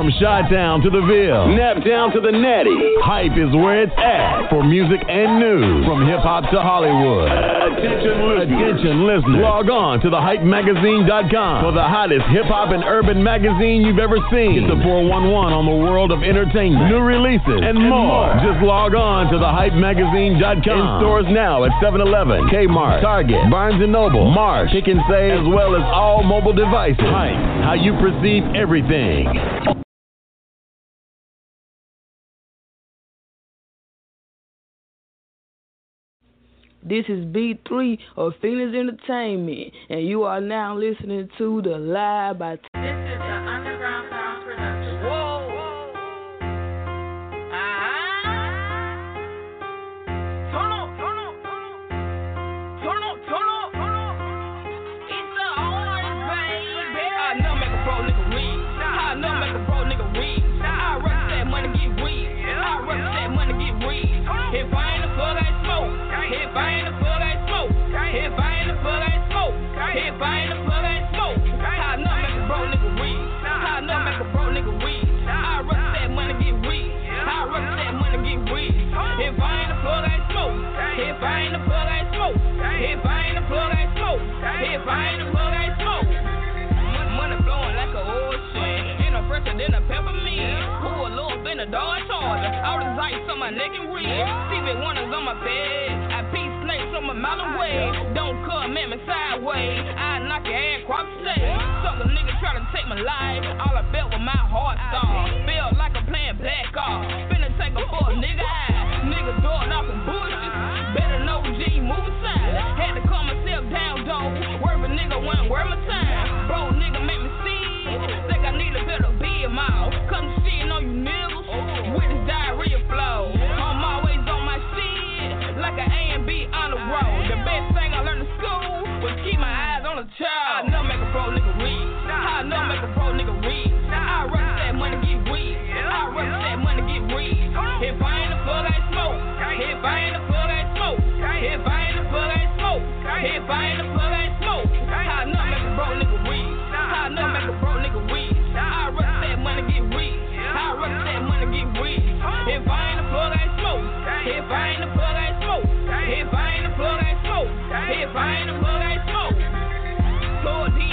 From Chi Town to the Ville, Naptown to the Natty, hype is where it's at for music and news. From hip hop to Hollywood. Attention listeners. Attention listeners. Log on to thehypemagazine.com for the hottest hip hop and urban magazine you've ever seen. Get the 411 on the world of entertainment, new releases, and, more. Just log on to thehypemagazine.com. In stores now at 7 Eleven, Kmart, Target, Barnes and Noble, Marsh, Pick and Save, as well as all mobile devices. Hype, how you perceive everything. This is B3 of Phoenix Entertainment, and you are now listening to the Live by. This I ain't a smoke. Money blowing like a ocean. In a fresher than a peppermint. Pull a little bit of Dodge Charger. All ice on my neck and on my bed. I pee snakes from a mile away. Don't come at me sideways. I knock your ass across the stage. Suck a nigga try to take my life. All I bet with my heart star. Feel like I'm playing black off. Finna take a full nigga eye. Nigga door knocking bushes. Move aside. Had to calm myself down though. Worth a nigga wasn't worth my time. Bro, nigga make me see. Think I need a better be in mouth. Come shitting on you niggas. With this diarrhea flow. I'm always on my shit. Like an A and B on the road. The best thing I learned in school was keep my eyes on the child. I know make a bro nigga read. I know make a bro nigga read. I rush that money get weed. I rush that money get weed. If I ain't a plug, I smoke. If I ain't a plug, I smoke. If I a plug, I smoke. Make a bro nigga make a bro nigga money get weed. Money get weed. If I ain't a plug, I smoke. If I ain't a plug, I smoke. If I ain't a plug, I smoke. If I ain't a plug, I smoke.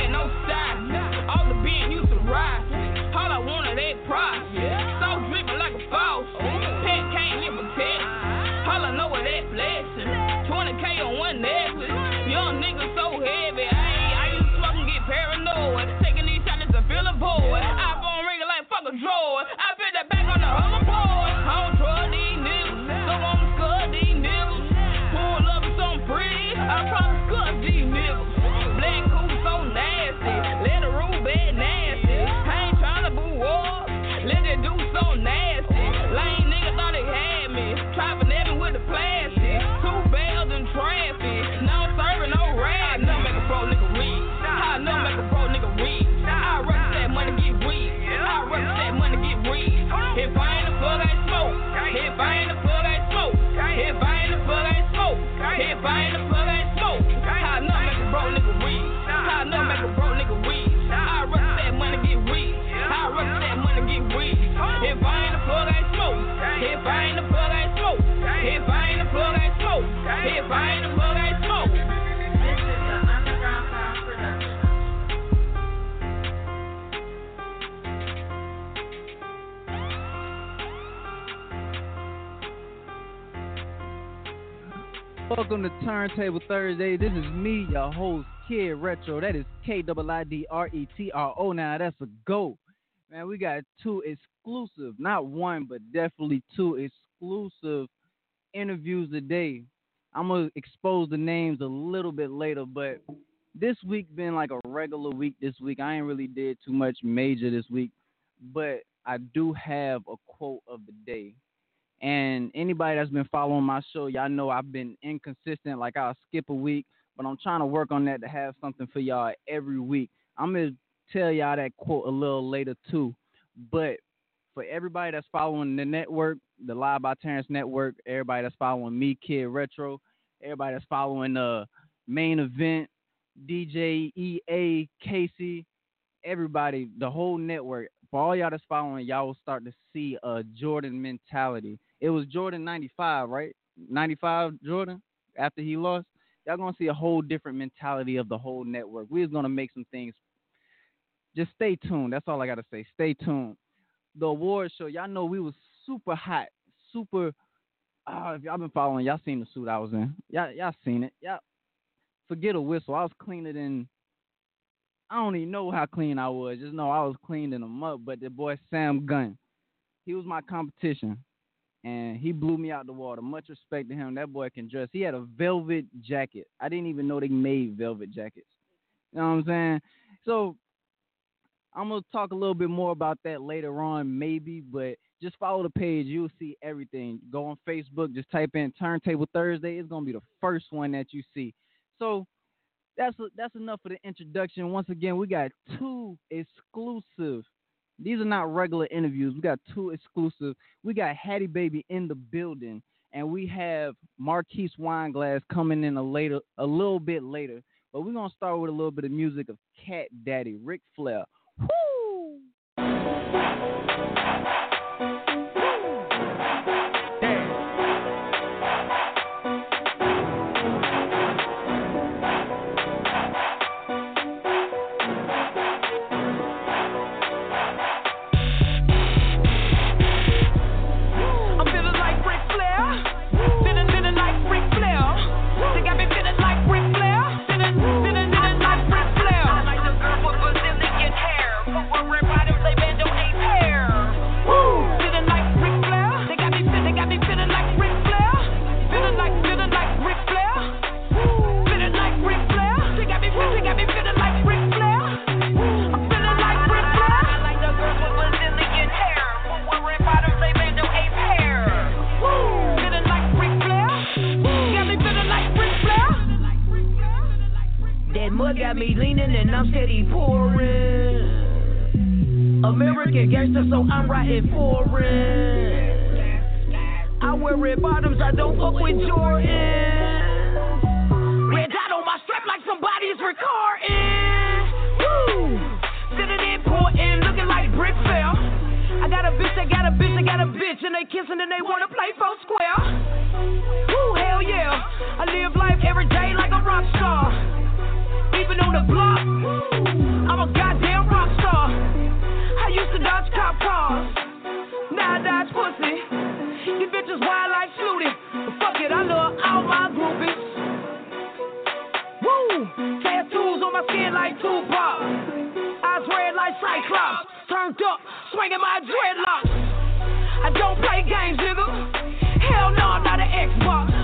No. All the used to ride. All I wanted that. So like a can't protect. All I know is that blessing. 20k on one. Young nigga so heavy. I I used to and get paranoid. Taking these shots to feel a void. iPhone ringing like fuck a droid. I put that If I ain't a plug, I smoke. If I ain't a plug, I smoke. If I ain't a plug, I smoke. If I ain't a plug, I smoke. I know make a bro nigga weed. I know make a bro nigga weed. I rush that money get weed. I rush that money get weed. If I ain't a plug, I smoke. If I ain't a plug, I smoke. If I ain't a plug, I smoke. If I ain't a Welcome to Turntable Thursday. This is me, your host, Kiid Retro. That is K I I D R E T R O. Now that's a go. Man, we got two exclusive, not one, but definitely two exclusive interviews today. I'm gonna expose the names a little bit later, but this week been like a regular week this week. I ain't really did too much major this week, but I do have a quote of the day. And anybody that's been following my show, y'all know I've been inconsistent. Like I'll skip a week, but I'm trying to work on that to have something for y'all every week. I'm gonna tell y'all that quote a little later too. But for everybody that's following the network, the Live by Terrence Network, everybody that's following me, Kiid Retro, everybody that's following the main event, DJ EA Casey, everybody, the whole network, for all y'all that's following, y'all will start to see a Jordan mentality. It was Jordan 95, right? 95 Jordan after he lost. Y'all gonna see a whole different mentality of the whole network. We're gonna make some things. Just stay tuned. That's all I gotta say. Stay tuned. The award show, y'all know we was super hot, super. Uh, if y'all been following, y'all seen the suit I was in. Y'all, y'all seen it. Y'all forget a whistle. I was cleaner than I don't even know how clean I was. Just know I was cleaning them up. But the boy Sam Gunn, he was my competition, and he blew me out the water. Much respect to him. That boy can dress. He had a velvet jacket. I didn't even know they made velvet jackets. You know what I'm saying? So I'm gonna talk a little bit more about that later on, maybe. But just follow the page. You'll see everything. Go on Facebook. Just type in Turntable Thursday. It's gonna be the first one that you see. So that's that's enough for the introduction. Once again, we got two exclusive. These are not regular interviews. We got two exclusive. We got Hady Baby in the building, and we have Marquise Wineglass coming in a later, a little bit later. But we're gonna start with a little bit of music of Cat Daddy, Ric Flair. Got me leaning and I'm steady pouring. American gangster, so I'm riding foreign. I wear red bottoms, I don't fuck with Jordan. Red dot on my strap like somebody's recording. Woo! Sitting in, important, looking like brick fell. I got a bitch, they got a bitch, they got a bitch, and they kissing and they wanna play four square. Woo, hell yeah. I live life every day like a rock star even on the block. I'm a goddamn rock star. I used to dodge cop cars. Now I dodge pussy. These bitches wild like Flutie. But fuck it, I love all my groupies. Woo! Tattoos on my skin like Tupac. Eyes red like Cyclops. Turned up, swinging my dreadlocks. I don't play games, nigga. Hell no, I'm not an Xbox.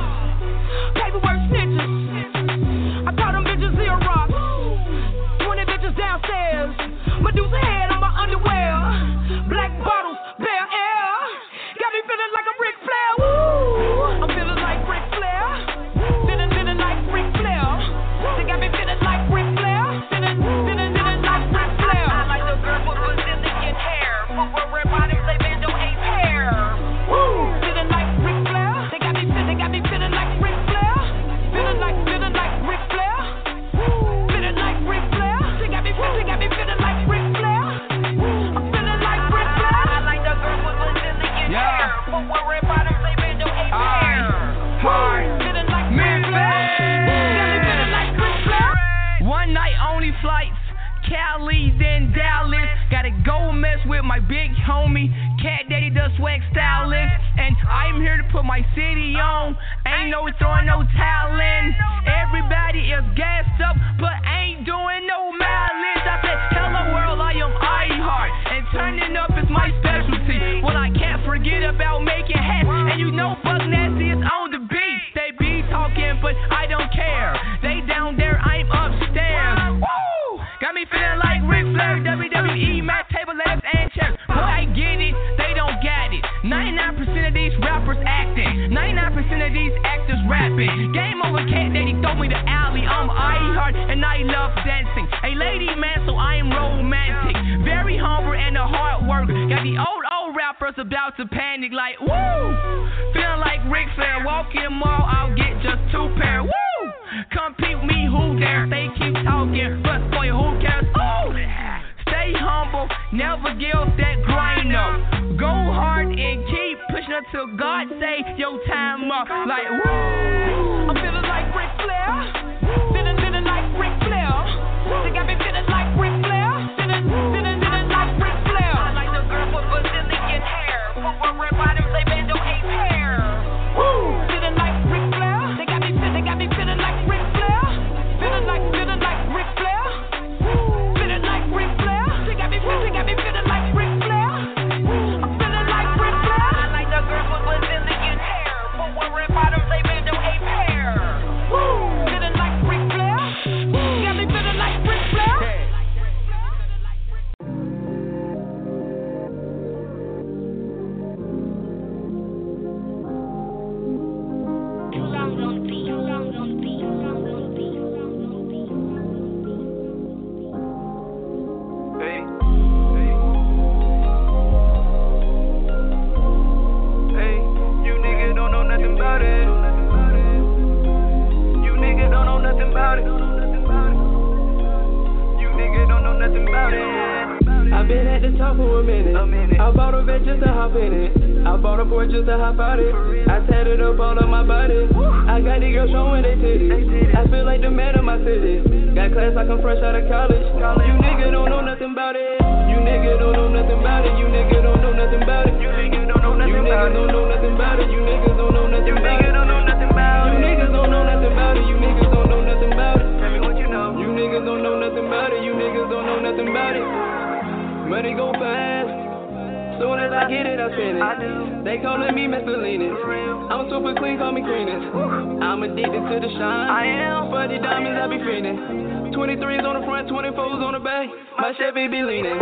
My city on. Ain't no throwing no talent. Everybody is gassed rapping. Game over, cat daddy, throw me the alley. I'm iHeart and I love dancing. A lady man, so I am romantic. Very humble and a hard worker. Got the old old rappers about to panic like woo. Feeling like Ric Flair, walking mall, I'll get just two pair. Woo! Compete me, who dare? They keep talking, but boy, who cares? Ooh! Stay humble, never give that grind up. Go hard and keep pushing until God say your time up. Like, woo. I'm feeling like Ric Flair. Feeling, feeling like Ric Flair. They got me feeling like Ric Flair. Feeling, feeling, the top for a minute. A minute. I bought a vet just to hop in it. I bought a Porsche just to hop out it. I tatted up all of my body. I got these girls showing they titties. I feel like the man of my city. Got class like I'm fresh out of college. You nigga don't know nothing about it. You nigga don't know nothing about it. You nigga don't know nothing about it. You niggas don't know nothing about niggas it. don't know nothing about it. You niggas don't know nothing You about niggas it. don't know nothing about You it. niggas don't know nothing about it. You niggas don't know nothing about it. Tell me what you know. You niggas don't know nothing about it. You niggas don't know nothing about it. Money go fast. Soon as I get it, I spend it. They calling me Mr. Leanin'. I'm super clean, call me cleanest. I'm addicted to the shine. I am. For the diamonds, I be fiendin'. 23s on the front, 24s on the back. My Chevy be leaning.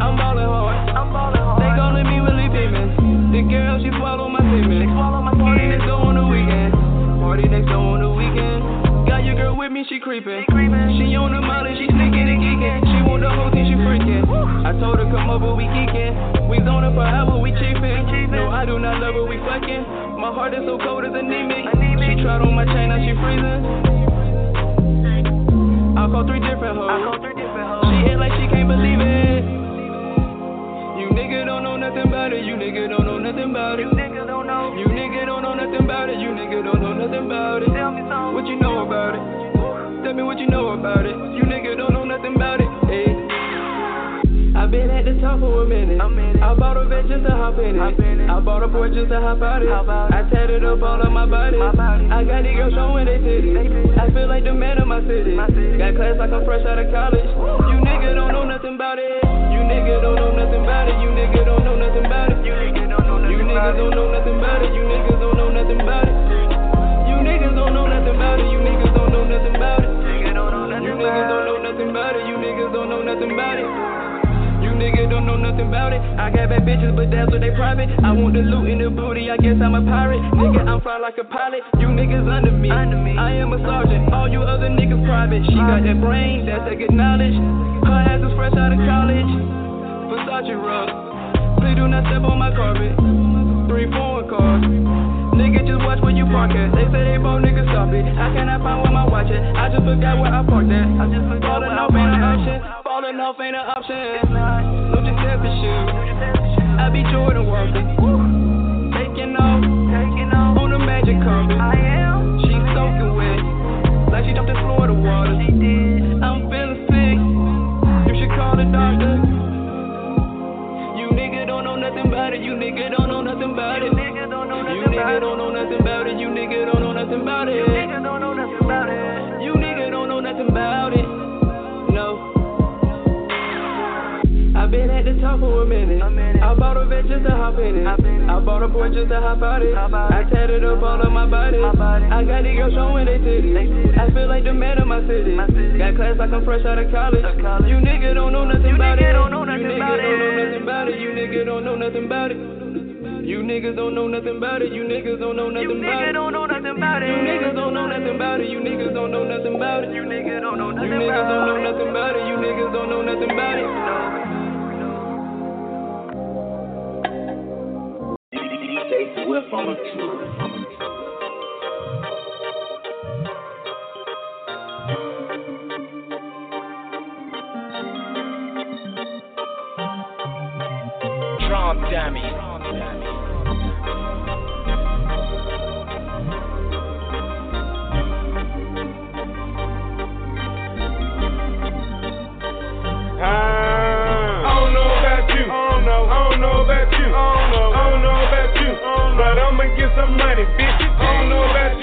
I'm ballin' hard. I'm ballin' hard. They calling me Willie Pimmons. The girl, she swallow my my Party next door on the weekend. Party next door on the weekend. Your girl with me, she creepin'. She creepin'. She on the molly, she sneaking and geeking. She want the whole thing, she freaking. I told her come over, we geeking. We zone her forever, we chiefin'. No, I do not love her, we fucking. My heart is so cold, it's anemic. She tried on my chain, now she freezing. I call three different hoes. I call three different hoes. She act like she can't believe it. Nothing about it. You nigga don't know nothing about it. You niggas don't know. You nigga don't know nothing about it. You nigga don't know nothing about it. Tell me something. What you know about it? Tell me what you know about it. You nigga don't know nothing about it. Hey. I've been at the top for a minute. I bought a vet just to hop in it. Hop in it. I bought a Porsche just to hop out it. Hop out it. I tatted up all of my body. I got these girls showing they titties. I feel like the man of my city. My city. Got class like I'm fresh out of college. You nigga don't know nothing about it. About it. You nigga don't know nothing about it. You niggas don't know nothing about it. know nothing about it. You niggas don't know nothing about it. You niggas don't know nothing about it. You niggas don't know nothing about it. Nigga don't know nothing You niggas don't know nothing about it. You niggas don't know nothing about it. You niggas don't know nothing about it. I got bad bitches, but that's what they private. I want the loot and the booty. I guess I'm a pirate. Nigga, I'm fly like a pilot. You niggas under me. Under me. I am a sergeant. All you other niggas private. She got that brain, that's that good knowledge. Her ass is fresh out of college. Versace rug. Please do not step on my carpet. Three foreign cars. Nigga, just watch where you park at. They say they both niggas stop it. I find where my watch at? I just forgot where I parked at. I just forgot Falling off ain't an option. Falling off ain't an option. No just selfish shoes. I be Jordan worthy. Taking off Taking off. on the magic carpet. I am. She soaking wet, like she jumped in Florida water. She did. I'm feeling sick. You should call the doctor. About it. You nigga don't know nothing about it. You niggas don't know You nothing nigga about don't know nothing about it. You nigga don't know nothing about it. Niggas don't know nothing about it. You nigga don't know nothing about it. Top for a minute. A minute. I bought a vet just to hop in it. It. I bought a Porsche just to hop out it. I tatted up all of my body. My body. I got these girls showing they titties. They. I feel like the man of my city. My city. Got class like I'm fresh out of college. Of college. You nigga don't know nothing You about it. don't know you nigga about don't know nothing about it. You nigga don't know nothing about it. You niggas don't know nothing about it. You niggas don't know nothing about niggas it. don't know nothing about it. You niggas don't know nothing about it. You niggas don't know nothing about it. You niggas don't know You niggas don't know nothing about it. You niggas don't know nothing about it. say we're from the truth. But I'ma get some money, bitch. I don't know about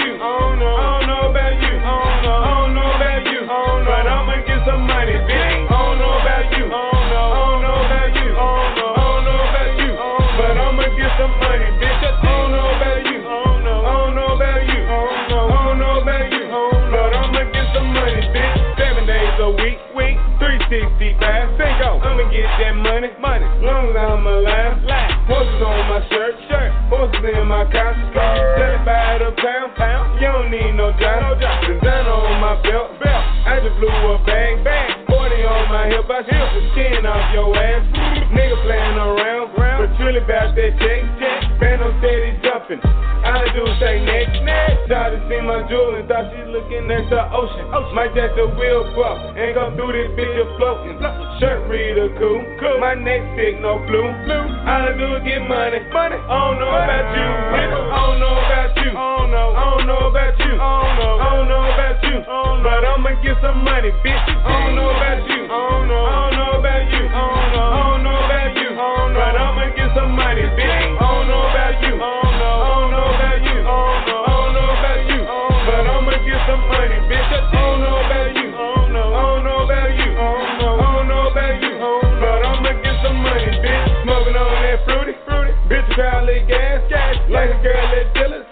my belt, belt. I just blew a bag, bag. 40 on my hip, I strip the skin off your ass. Nigga playing around, but truly about that check, check. Band on steady jumping. I do say next, next. Tried to see my jewel and thought she looking at the ocean. Might just the wheel bump and come through this bitch a floating. Shirt reader cool, cool. My neck thick, no blue, blue. I do get money, money. I don't know about you, nigga. I don't know about you. I don't know. I don't know about you. I don't know. I don't know about you. But I'ma get some money, bitch. I don't know about you. I don't know. I don't know about you. I don't know. I don't know about you. But I'ma get some money, bitch. I don't know about you. I don't know. I don't know about you. I don't know. I don't know about you. But I'ma get some money, bitch. I don't know about you. I don't know. I don't know about you. I don't know. I don't know about you. But I'ma get some money, bitch. Smoking on that fruity, fruity. Bitch, crowd lit gas, gas. Like a girl that chill it, chill it.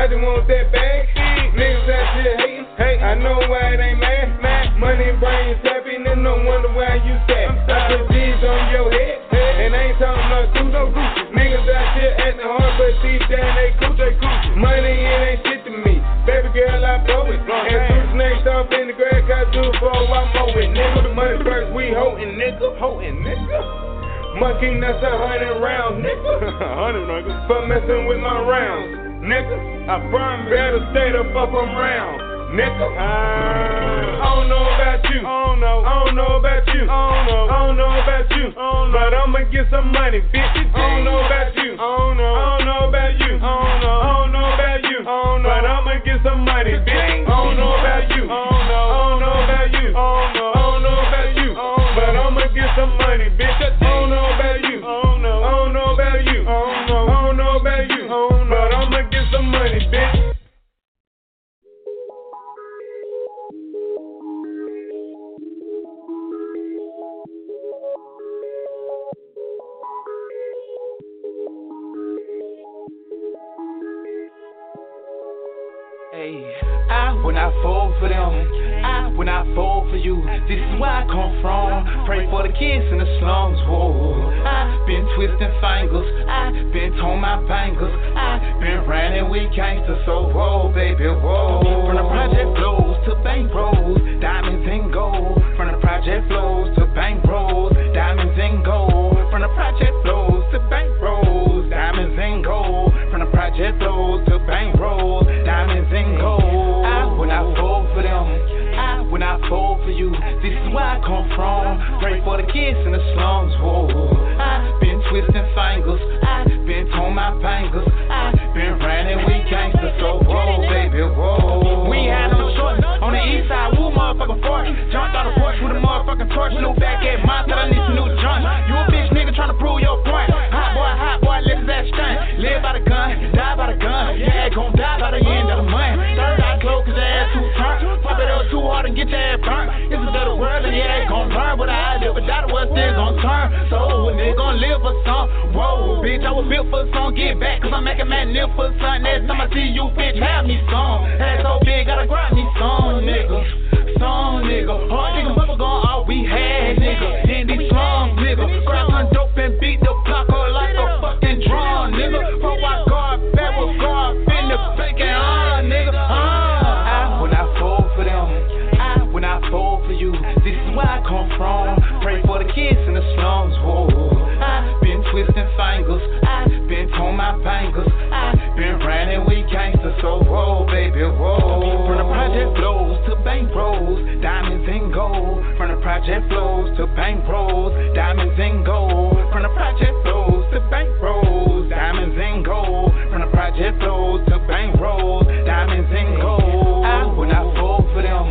I just want that bag. Niggas out here hating, hey. I know why it ain't mad, mad. Money brain tapping, and no wonder why you sad. I put G's on your head, and I ain't talking about two, no Gucci. Niggas out here acting hard, but deep down they coochie, coochie. Money it ain't shit to me. Baby girl, I blow it. And two snakes off in the grass, I do it for I'm mowing. Nigga, the money first, we holding, nigga. Holding, nigga. Monkey nuts a hundred rounds, nigga. hundred nigga. For messing with my rounds, nigga. I burn better stay the fuck around. Nigga, I don't know about you. I don't know. I don't know about you. I don't know. I don't know about you. But I'ma get some money, bitch. I don't know about you. I don't know. I don't know about you. I don't know. I don't know about you. But I'ma get when I fall for them, when I fall for you. This is where I come from. Pray for the kids in the slums. Whoa, I been twisting fingers, I been torn my bangles, I been running with gangsters. So whoa, baby, whoa. From the project flows to bank rolls, diamonds and gold. From the project flows to bank rolls, diamonds and gold. From the project flows to bank rolls, diamonds and gold. From the project flows to bank rolls, diamonds and gold. When I fall for them, when I fall for you. This is where I come from. Pray for the kids in the slums. Whoa, I've been twisting fingers, it. But I but that was still gon' turn. So a nigga gon' live for some. Whoa, bitch, I was built for some. Get back cause I'm making magnificent. Next time I see you, bitch, have me some. Ass so big, gotta grab me some, nigga. Some nigga. Hard nigga, bubble gone, all we had, nigga. In these slums, nigga. Grab some dope and beat the block up like a fucking drum, nigga. Bro, I guard back with guard, in the bacon, ah, nigga. my fingers. I been running with gangsters, so whoa, baby, whoa. From the project flows to bank rolls, diamonds and gold. From the project flows to bank rolls, diamonds and gold. From the project flows to bank rolls, diamonds and gold. From the project flows to bank rolls, diamonds and gold. I will not fall for them.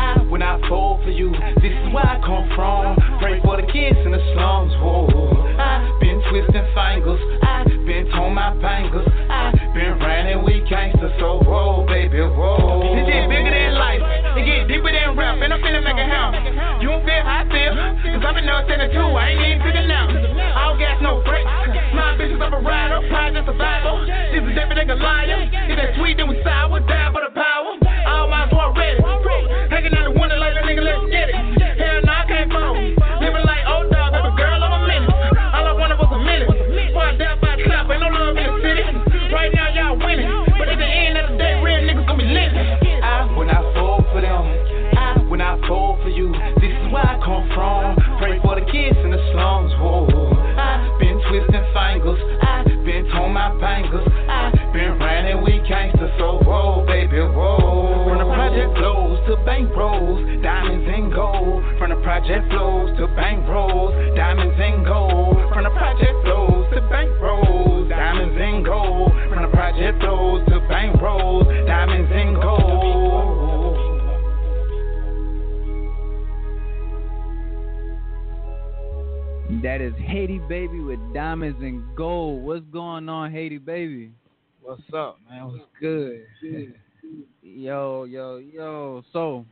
I will not fall for you. This is where I come from. Pray for the kids in the slums. Whoa, I've been twisting fingers. I my bangers. I been running with gangsters, so roll, baby, roll. It get bigger than life, it get deeper than rap, and I'm finna make a hound. You don't feel how I feel, cause I've been up to the two, I ain't even to now. I don't gas no brakes, my bitches up a rider, pride and survival. She's a different nigga liar. If that sweet, then we sour, die for the power. My I been running with gangsters, so whoa, baby, whoa. From the project flows to bank rolls, diamonds and gold. From the project flows to bank rolls, diamonds and gold. From the project flows to bank rolls, diamonds and gold. From the project flows to bank rolls, diamonds and gold. That is Hady Baby with Diamonds and Gold. What's going on, Hady Baby? What's up, man? What's good? Yo, yo, yo. So,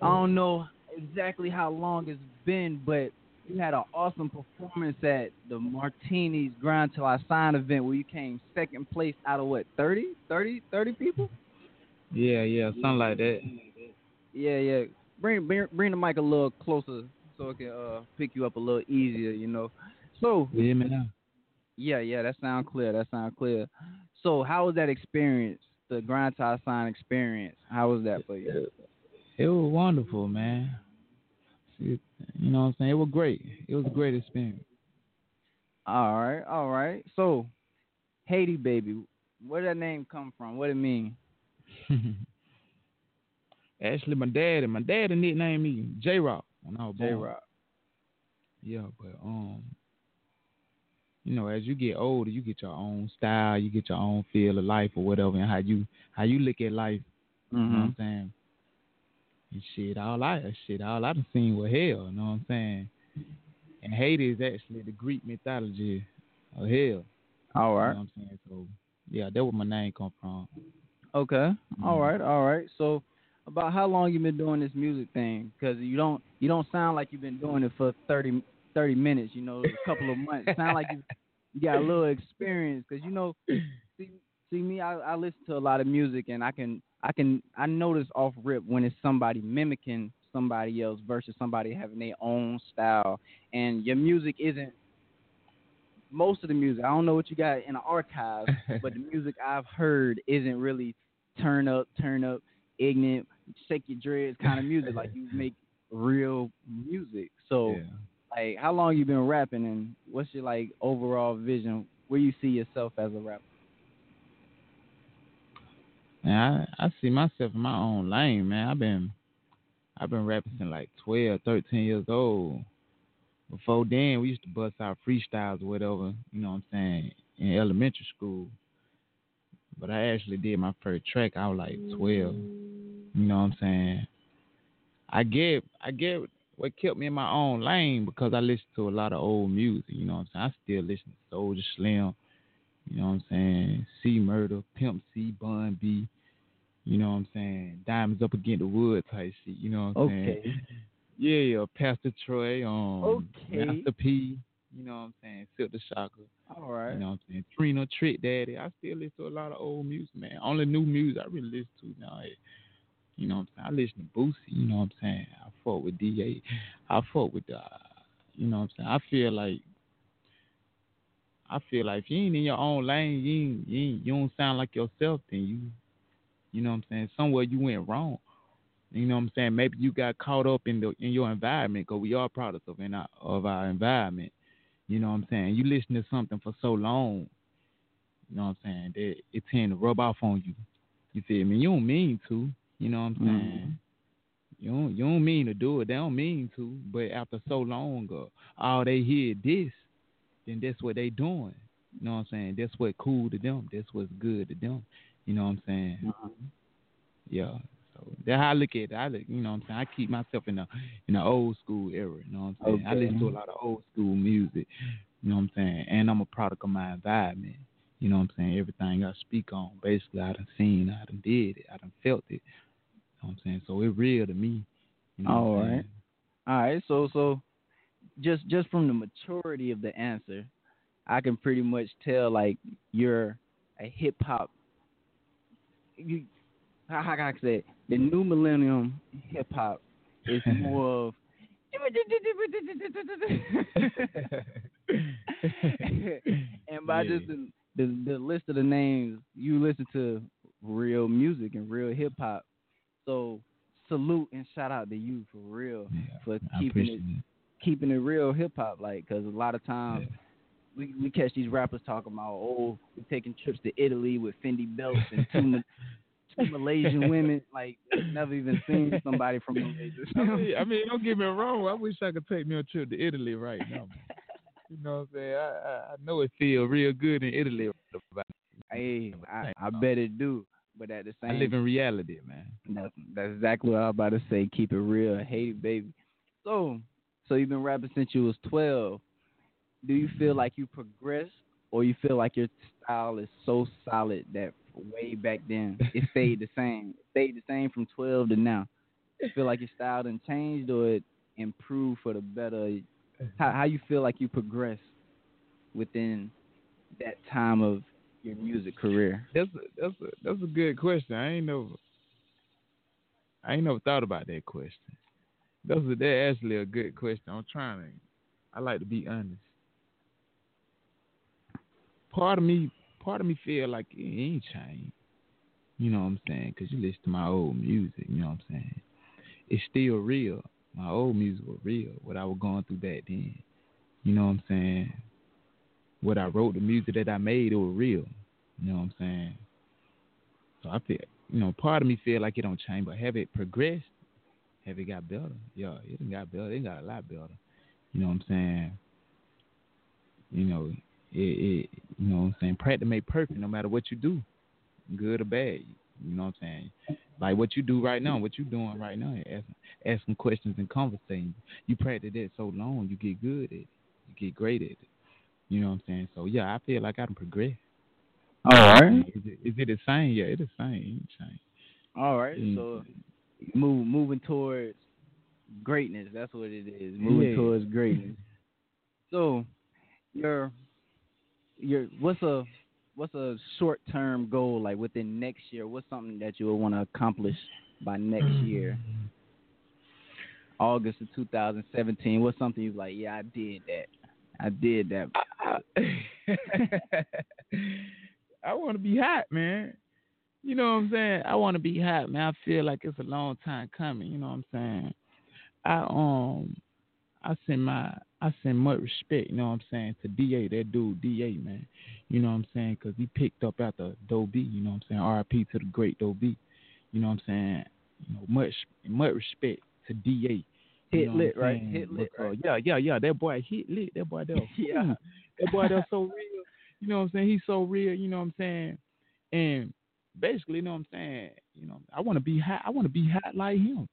I don't know exactly how long it's been, but you had an awesome performance at the Martinis Grind Till I Sign event where you came second place out of what, 30? 30, 30 people? Yeah, yeah, something like that. Yeah, yeah. Bring, bring bring the mic a little closer so it can uh, pick you up a little easier, you know. So me now? yeah, yeah, that sound clear. That sound clear. So how was that experience? The grind tie sign experience. How was that for you? It was wonderful, man. You know what I'm saying? It was great. It was a great experience. All right, all right. So Hady baby, where did that name come from? What it mean? Actually, my dad and my dad nicknamed me J Rock when I was. J-Rock. Yeah, but um, you know, as you get older, you get your own style, you get your own feel of life or whatever, and how you how you look at life. You know what I'm Mm-hmm. saying? And shit, all I shit, all I done seen was hell. You know what I'm saying? And Hady is actually the Greek mythology of hell. All right. You know what I'm saying? So yeah, that where my name come from. Okay. All Mhm. right. All right. So, about how long you been doing this music thing? Because you don't you don't sound like you've been doing it for 30, 30 minutes. You know, a couple of months. sound like you, you got a little experience. Because you know, see, see me, I, I listen to a lot of music, and I can I can I notice off rip when it's somebody mimicking somebody else versus somebody having their own style. And your music isn't. Most of the music, I don't know what you got in the archives, but the music I've heard isn't really turn up, turn up, ignorant, shake your dreads kind of music. like you make real music. So, Yeah. like, how long you been rapping, and what's your like overall vision? Where you see yourself as a rapper? Man, I, I see myself in my own lane, man. I've been I've been rapping since like 12, 13 years old. Before then, we used to bust out freestyles or whatever, you know what I'm saying, in elementary school. But I actually did my first track, I was like 12. You know what I'm saying? I get I get what kept me in my own lane because I listened to a lot of old music, you know what I'm saying? I still listen to Soulja Slim, you know what I'm saying? C Murder, Pimp C, Bun B. You know what I'm saying? Diamonds up against the wood type shit. You know what I'm saying? Okay. Yeah, yeah. Pastor Troy, um, Okay. Master P. You know what I'm saying? Silk the Shocker. All right. You know what I'm saying? Trina, Trick Daddy. I still listen to a lot of old music, man. Only new music I really listen to now. You know what I'm saying? I listen to Boosie. You know what I'm saying? I fuck with DA. I fuck with the. You know what I'm saying? I feel like. I feel like if you ain't in your own lane, you ain't, you, ain't, you don't sound like yourself. Then you, you know what I'm saying? Somewhere you went wrong. You know what I'm saying? Maybe you got caught up in the in your environment because we are products of in our, of our environment. You know what I'm saying? You listen to something for so long, you know what I'm saying, that it tend to rub off on you. You feel me? You don't mean to, you know what I'm saying? You don't you don't mean to do it. They don't mean to, but after so long, uh, all they hear this, then that's what they doing. You know what I'm saying? That's what cool to them. That's what's good to them. You know what I'm saying? Yeah. That's how I look at it. I look, you know what I'm saying? I keep myself in the in the old school era, you know what I'm saying? I listen to a lot of old school music, you know what I'm saying? And I'm a product of my environment. You know what I'm saying? Everything I speak on, basically I done seen, I done did it, I done felt it. You know what I'm saying? So it real to me. You know All right. All right. So so just just from the maturity of the answer, I can pretty much tell like you're a hip hop. You how how can I say it? the new millennium hip hop is more of and by just the, the the list of the names, you listen to real music and real hip hop. So salute and shout out to you for real for keeping it it. keeping it real hip hop like because a lot of times we we catch these rappers talking about oh we're taking trips to Italy with Fendi belts and two two Malaysian women like never even seen somebody from Malaysia. I mean, I mean, don't get me wrong. I wish I could take me a trip to Italy right now. You know what I'm saying? I, I, I know it feels real good in Italy. hey, I, I bet it do. But at the same I live in reality, man. That's, that's exactly what I was about to say. Keep it real, hate it, baby. So, so you've been rapping since you was twelve. Do you feel like you progressed, or you feel like your style is so solid that way back then it stayed the same? It stayed the same from twelve to now. You feel like your style didn't changed or it improved for the better? How how you feel like you progressed within that time of your music career? That's a, that's a that's a good question. I ain't never I ain't never thought about that question. That's a, that actually a good question. I'm trying to. I like to be honest. Part of me, part of me feel like it ain't changed. You know what I'm saying? Cause you listen to my old music. You know what I'm saying? It's still real. My old music was real. What I was going through back then. You know what I'm saying? What I wrote, the music that I made, it was real. You know what I'm saying? So I feel, you know, part of me feel like it don't change, but have it progressed? Have it got better? Yeah, it got better. It got a lot better. You know what I'm saying? You know, it, it you know what I'm saying? Practice make perfect no matter what you do, good or bad. You know what I'm saying? Like what you do right now, what you doing right now, asking, asking questions and conversating. You practice that so long, you get good at it. You get great at it. You know what I'm saying? So yeah, I feel like I can progress. All right. Is it, is it the same? Yeah, it's the same. It ain't. All right, Mm. so move moving towards greatness. That's what it is. Moving Yeah. towards greatness. So, your your what's a what's a short term goal like within next year? What's something that you would want to accomplish by next year? August of 2017. What's something you like? Yeah, I did that. I did that. I want to be hot, man. You know what I'm saying? I want to be hot, man. I feel like it's a long time coming. You know what I'm saying? I um, I send my I send much respect. You know what I'm saying to Da, that dude Da, man. You know what I'm saying? Cause he picked up after Doe B. You know what I'm saying? R.I.P. to the great B. You know what I'm saying? You know much much respect to Da. Hit lit, right? saying? Hit lit, Because, uh, right? Yeah, yeah, yeah. That boy hit lit. That boy was Yeah. That boy that's so real. You know what I'm saying? He's so real, you know what I'm saying? And basically, you know what I'm saying, you know, I wanna be hot I wanna be hot like him.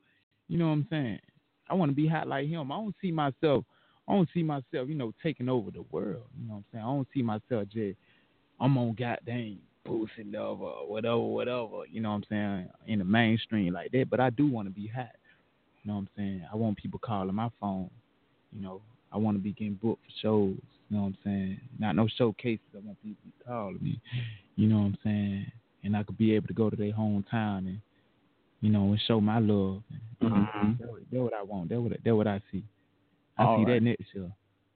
You know what I'm saying? I wanna be hot like him. I don't see myself I don't see myself, you know, taking over the world. You know what I'm saying? I don't see myself just I'm on goddamn boosting love or whatever, whatever, you know what I'm saying, in the mainstream like that. But I do wanna be hot. You know what I'm saying? I want people calling my phone. You know, I want to be getting booked for shows. You know what I'm saying? Not no showcases. I want people to calling me. You know what I'm saying? And I could be able to go to their hometown and, you know, and show my love. Mhm. That's what- what I want. That's what that's what I see. I All see right. that next year.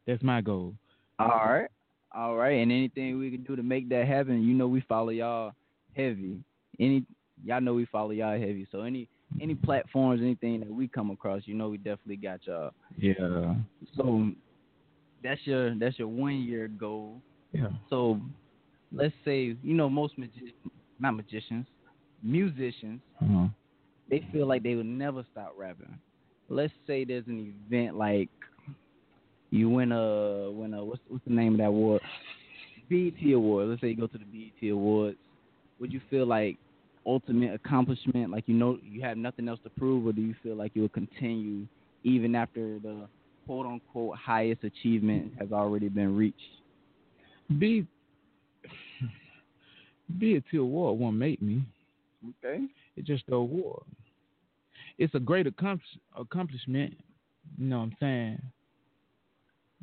That's my goal. All right. All right. And anything we can do to make that happen, you know we follow y'all heavy. Any y'all know we follow y'all heavy. So any any platforms, anything that we come across, you know we definitely got y'all. Yeah. So that's your that's your one year goal. Yeah. So let's say, you know, most magi- not magicians, musicians, Uh-huh. They feel like they would never stop rapping. Let's say there's an event like you win a win a what's what's the name of that award? BET Award. Let's say you go to the BET Awards. Would you feel like ultimate accomplishment, like you know you have nothing else to prove, or do you feel like you will continue even after the quote unquote highest achievement has already been reached? Be be a award won't make me. Okay. It's just the award. It's a great accomplish- accomplishment. You know what I'm saying?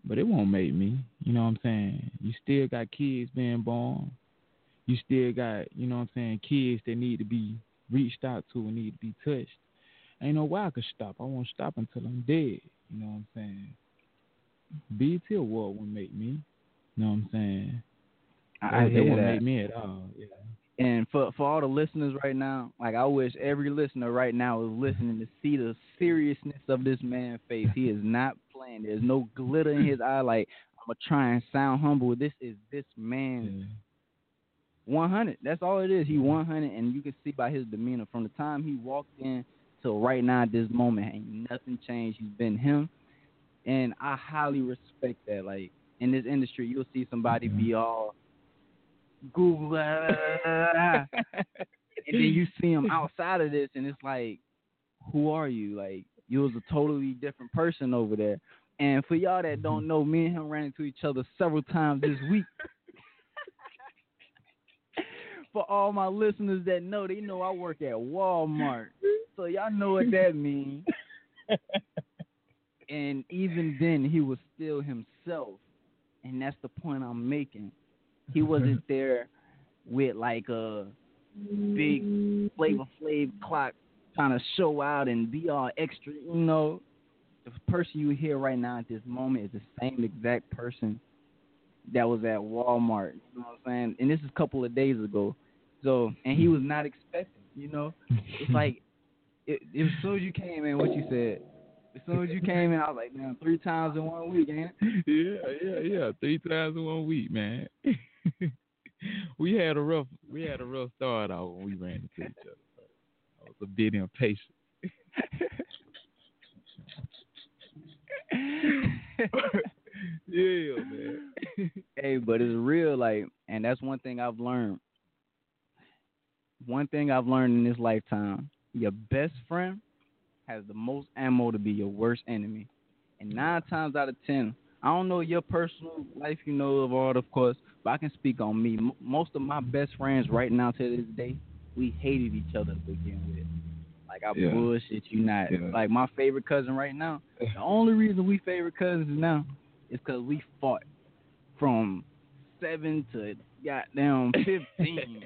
but it won't make me. You know what I'm saying? You still got kids being born. You still got, you know what I'm saying, kids that need to be reached out to and need to be touched. Ain't no way I could stop. I won't stop until I'm dead. You know what I'm saying? BT Award won't make me. You know what I'm saying? I That hear won't that. make me at all. Yeah. And for for all the listeners right now, like I wish every listener right now is listening to see the seriousness of this man's face. He is not playing. There's no glitter in his eye. Like I'm gonna try and sound humble. This is this man's 100. That's all it is. He 100, and you can see by his demeanor from the time he walked in till right now at this moment, ain't nothing changed. He's been him, and I highly respect that. Like in this industry, you'll see somebody be mm-hmm. all Google, ah, ah, ah, and then you see him outside of this, and it's like, who are you? Like you was a totally different person over there. And for y'all that don't know, me and him ran into each other several times this week. for all my listeners that know, they know I work at Walmart. So y'all know what that means. and even then he was still himself. And that's the point I'm making. He mm-hmm. wasn't there with like a big flavor flav clock trying to show out and be all extra, you know. The person you hear right now at this moment is the same exact person that was at Walmart. You know what I'm saying? And this is a couple of days ago. So and he was not expecting, you know. It's like it, it, as soon as you came in, what you said. As soon as you came in, I was like, man, three times in one week, ain't it? Yeah, yeah, yeah. Three times in one week, man. we had a rough we had a rough start out when we ran into each other. I was a bit impatient. yeah, man. hey, but it's real, like, and that's one thing I've learned. One thing I've learned in this lifetime: your best friend has the most ammo to be your worst enemy. And nine times out of ten, I don't know your personal life, you know of all, of course, but I can speak on me. M- most of my best friends right now to this day, we hated each other to begin with. Like I Yeah. bullshit you not. Yeah. Like my favorite cousin right now. The only reason we favorite cousins now is because we fought from seven to goddamn fifteen.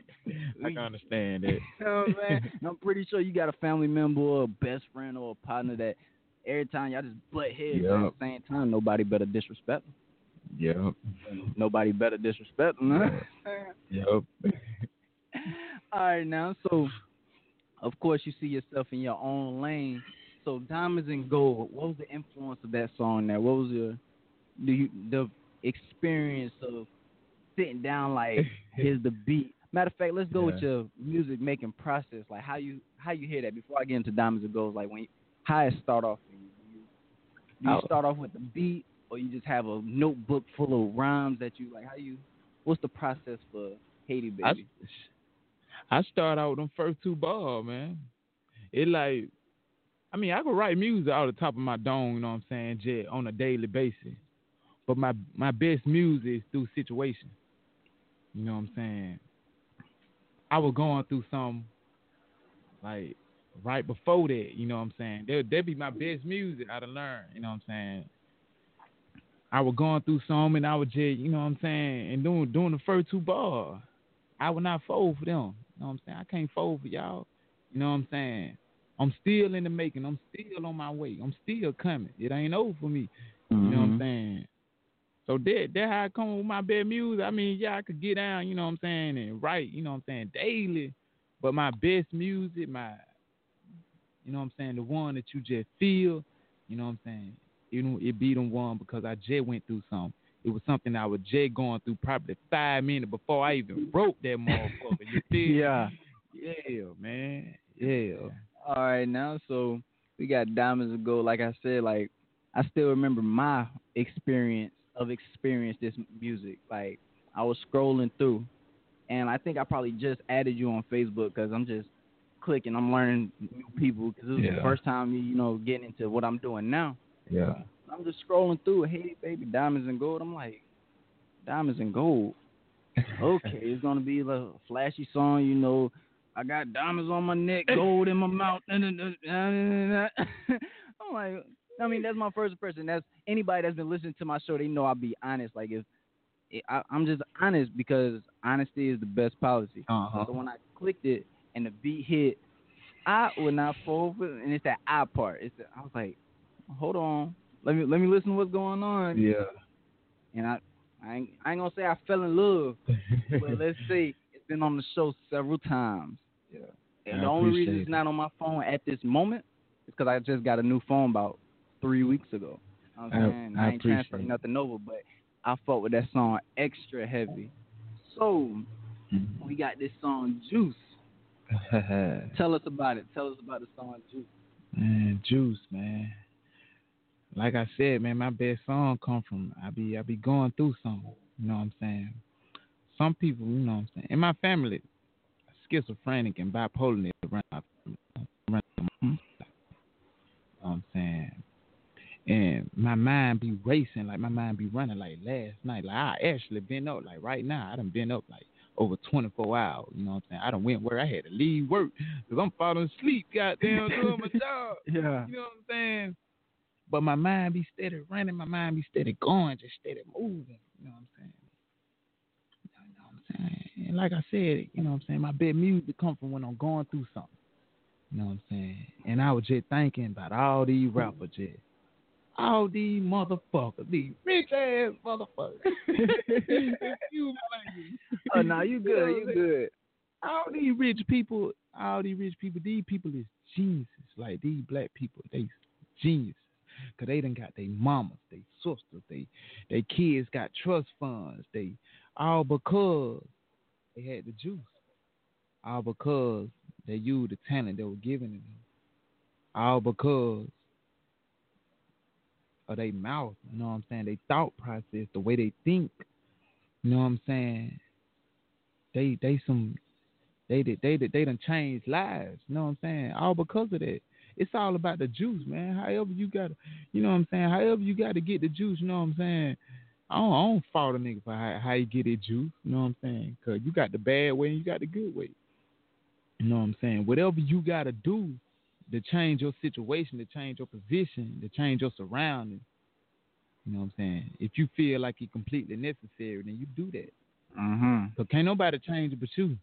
I can understand it. You know what I'm saying? I'm pretty sure you got a family member or a best friend or a partner that every time y'all just butt heads but at the same time nobody better disrespect them. Yep. Nobody better disrespect them. Huh? Yep. All right, now so of course you see yourself in your own lane. So diamonds and gold. What was the influence of that song? There. What was your do you the experience of sitting down like here's the beat. Matter of fact, let's go with your music making process. Like how you how you hear that before I get into diamonds and golds. Like when you, how it start off for you. Do you, do you Oh. start off with the beat, or you just have a notebook full of rhymes that you like? How you? What's the process for Hady I, Baby? I start out with them first two bars, man. It like, I mean, I could write music out the top of my dome, you know what I'm saying, just on a daily basis. But my my best music is through situations. You know what I'm saying? I was going through some like right before that, you know what I'm saying? That that be my best music I done learned, you know what I'm saying? I was going through some and I was just, you know what I'm saying, and doing doing the first two bars. I would not fold for them. You know what I'm saying? I can't fold for y'all. You know what I'm saying? I'm still in the making. I'm still on my way. I'm still coming. It ain't over for me. You know what I'm Mhm. saying? So that that how I come with my bad music. I mean, yeah, I could get down, you know what I'm saying, and write, you know what I'm saying, daily. But my best music, my you know what I'm saying, the one that you just feel, you know what I'm saying, you know, it be the one because I just went through something. It was something I was just going through probably five minutes before I even wrote that motherfucker. You feel? Yeah. Yeah, man. Yeah. All right, now so we got diamonds and gold. Like I said, like I still remember my experience of experience this music. Like I was scrolling through, and I think I probably just added you on Facebook because I'm just clicking. I'm learning new people because this is the first time me, you know, getting into what I'm doing now. Yeah. I'm just scrolling through. Hey, baby, diamonds and gold. I'm like, diamonds and gold. Okay, it's gonna be a flashy song, you know. I got diamonds on my neck, gold in my mouth. And I'm like, I mean, that's my first impression. That's anybody that's been listening to my show. They know I'll be honest. Like if I, I'm just honest because honesty is the best policy. Uh-huh. So when I clicked it and the beat hit, I would not fold for and it's that I part. It's the, I was like, hold on, let me let me listen to what's going on. Yeah. And I I ain't, I ain't gonna say I fell in love, but let's see, it's been on the show several times. Yeah. And I the only reason it's not on my phone at this moment is because I just got a new phone about three weeks ago. You know what I'm I- saying? I ain't transferred appreciate it. nothing over, but I fought with that song extra heavy. So Mm-hmm. we got this song Juice. Tell us about it. Tell us about the song Juice. Man, juice, man. Like I said, man, my best song come from I be I be going through something. You know what I'm saying? Some people, you know what I'm saying. In my family, schizophrenic and bipolar around my around my- you know what I'm saying? And my mind be racing, like my mind be running like last night. Like I actually been up like right now. I done been up like over 24 hours. You know what I'm saying? I done went where I had to leave work because I'm falling asleep, goddamn, doing my job. Yeah. You know what I'm saying? But my mind be steady running, my mind be steady going, just steady moving. You know what I'm saying? You know what I'm saying? And like I said, you know what I'm saying, my best music come from when I'm going through something. You know what I'm saying? And I was just thinking about all these rappers just all these motherfuckers, these rich ass motherfuckers. My language. Oh no, you good, you good. All these rich people, all these rich people, these people is geniuses. Like these black people, they geniuses. Cause they done got their mamas, they sisters, they they kids got trust funds. They all because they had the juice. All because they used the talent they were given to them. All because of their mouth, you know what I'm saying? They thought process, the way they think, you know what I'm saying? They they some they did they did they done changed lives, you know what I'm saying? All because of that. It's all about the juice, man. However you got to, you know what I'm saying? However you got to get the juice, you know what I'm saying? I don't, I don't fault a nigga for how, how you get that juice, you know what I'm saying? Cause you got the bad way and you got the good way. You know what I'm saying? Whatever you got to do to change your situation, to change your position, to change your surroundings. You know what I'm saying? If you feel like it's completely necessary, then you do that. Mm-hmm. So can't nobody change it but you.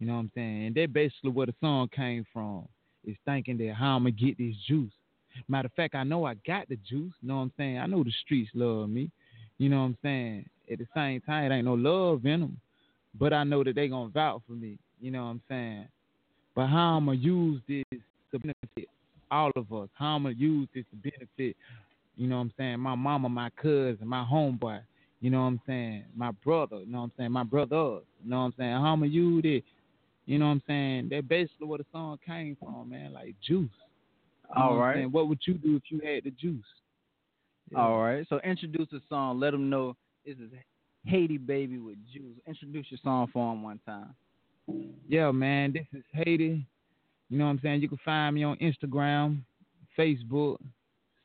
You know what I'm saying? And that basically where the song came from. Is thinking that how I'm gonna get this juice. Matter of fact, I know I got the juice. You know what I'm saying? I know the streets love me. You know what I'm saying? At the same time, it ain't no love in them, but I know that they gonna vouch for me. You know what I'm saying? But how I'm gonna use this to benefit all of us? How I'm gonna use this to benefit? You know what I'm saying? My mama, my cousin, my homeboy. You know what I'm saying? My brother. You know what I'm saying? My brothers. You know what I'm saying? How I'm gonna use it? You know what I'm saying? That basically where the song came from, man. Like juice. You All what right. saying? What would you do if you had the juice? Yeah. All right. So introduce the song. Let them know this is Hady Baby with Juice. Introduce your song for them one time. Yeah, man. This is Hady. You know what I'm saying? You can find me on Instagram, Facebook,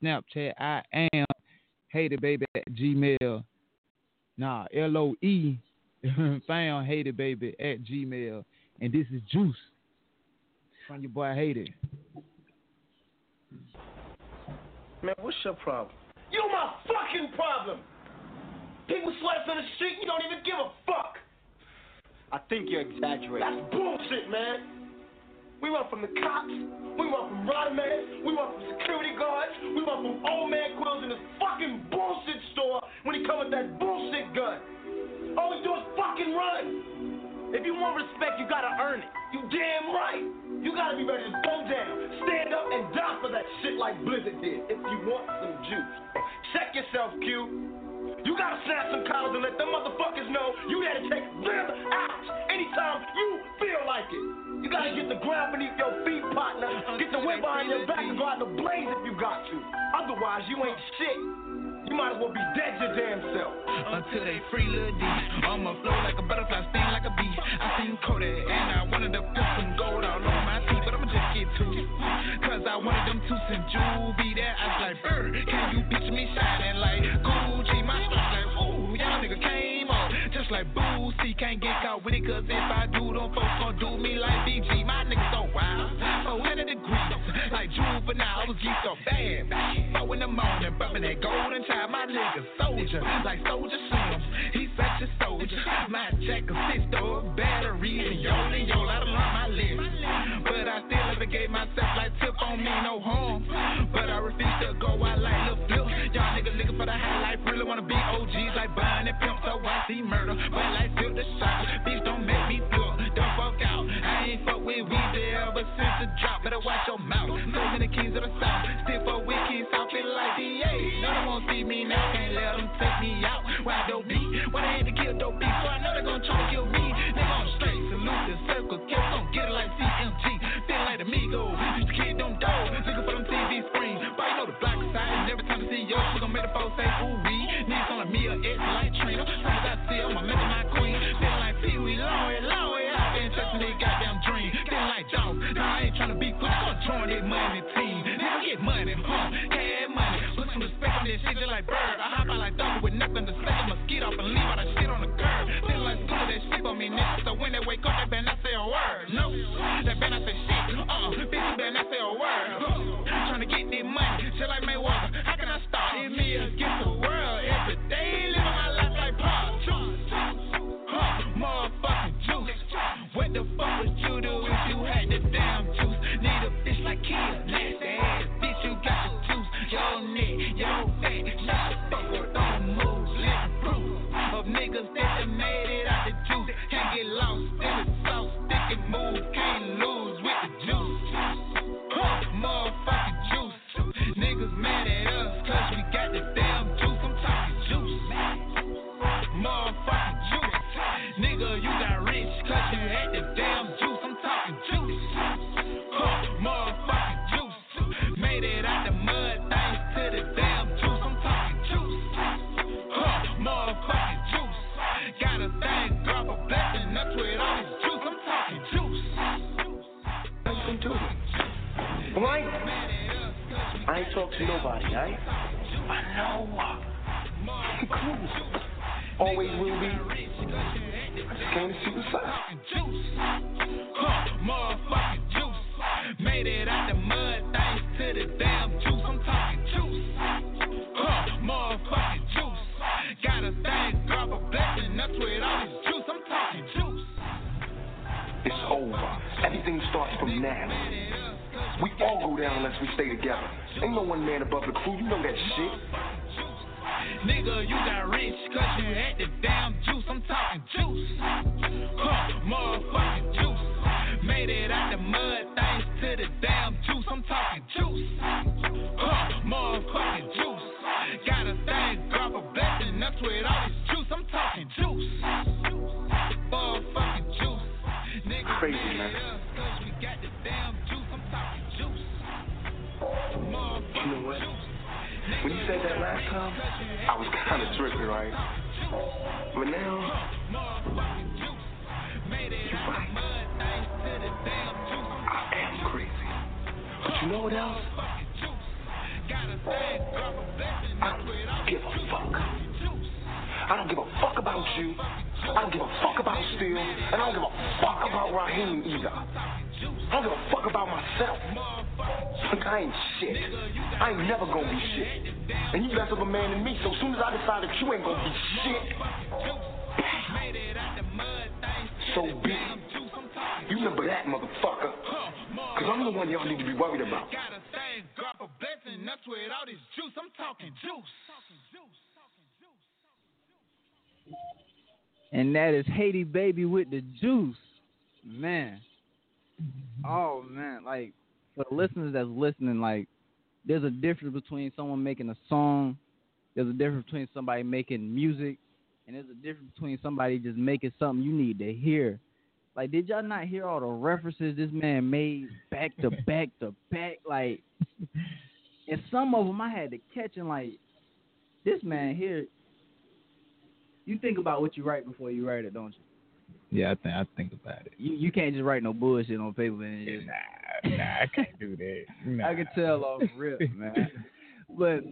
Snapchat. I am Hady Baby at Gmail. Nah, L O E. Found Hady Baby at Gmail. And this is Juice from your boy Hady. Man, what's your problem? You my fucking problem! People sweat us on the street, you don't even give a fuck! I think you're exaggerating. That's bullshit, man! We run from the cops, we run from rider man, we run from security guards, we run from old man Quills in this fucking bullshit store when he come with that bullshit gun. All we do is fucking run! If you want respect, you gotta earn it. You damn right. You gotta be ready to go down, stand up, and die for that shit like Blizzard did. If you want some juice, check yourself, Q. You gotta snap some collars and let them motherfuckers know you there to take them out anytime you feel like it. Gotta get the ground beneath your feet, partner. Get the whip behind your back and go out the blaze if you got to. Otherwise, you ain't shit. You might as well be dead your damn self. Until they free Lil D. I'ma flow like a butterfly, sting like a bee. I seen Kodak and I wanted to put some gold all over my teeth, but I'ma just get to it. Cause I wanted them to and Juvie that I was like, Bird, can you picture me shining like Gucci? My stripes like, Just like Boosie. Can't get caught with it, cause if I do, them folks gon' do me like BG. My niggas so wild. 400 degrees, like juvenile. I was geeked up bad. Four in the morning, bumping that golden child. My nigga soldier, like Soulja Slim. He's such a soldier. My jack of oh, batteries and yo and yo. I done learned my lesson. But I still never gave myself like tip on me, no harm. But I refuse to go out like Lil Flip. Y'all niggas looking for the high life, really wanna be OGs like buying and pimp. So I see murder, but like flip the shot. Bitch, don't make me flip, don't fuck out. I ain't fuck with weed ever since the drop. Better watch your mouth. So many kings of the south, still fuck with kids, I feel like DA. None of them won't see me now, can't let them take me out. Why dope beat? Why they had to kill dope beat? So I know they gon' try to kill me. Nigga, I'm straight, salute the circle, kill, gon' get it like CMG. Feel like the Migos, make the folks say, ooh, we need some of me or X like trainer. Soon as I see her, I'ma make my queen. Feeling like Pee Wee, long way out, been chasing their goddamn dream. Feeling like Jones, nah, I ain't tryna be quick, gonna join that money team. That is Hady Baby with the juice. Man. Oh man, like for the listeners that's listening, like there's a difference between someone making a song, there's a difference between somebody making music, and there's a difference between somebody just making something you need to hear. Like, did y'all not hear all the references this man made back to back to back? Like, and some of them I had to catch and like, this man here. You think about what you write before you write it, don't you? Yeah, I think I think about it. You you can't just write no bullshit on paper and just Nah, nah, I can't do that. Nah. I can tell off rip, man. But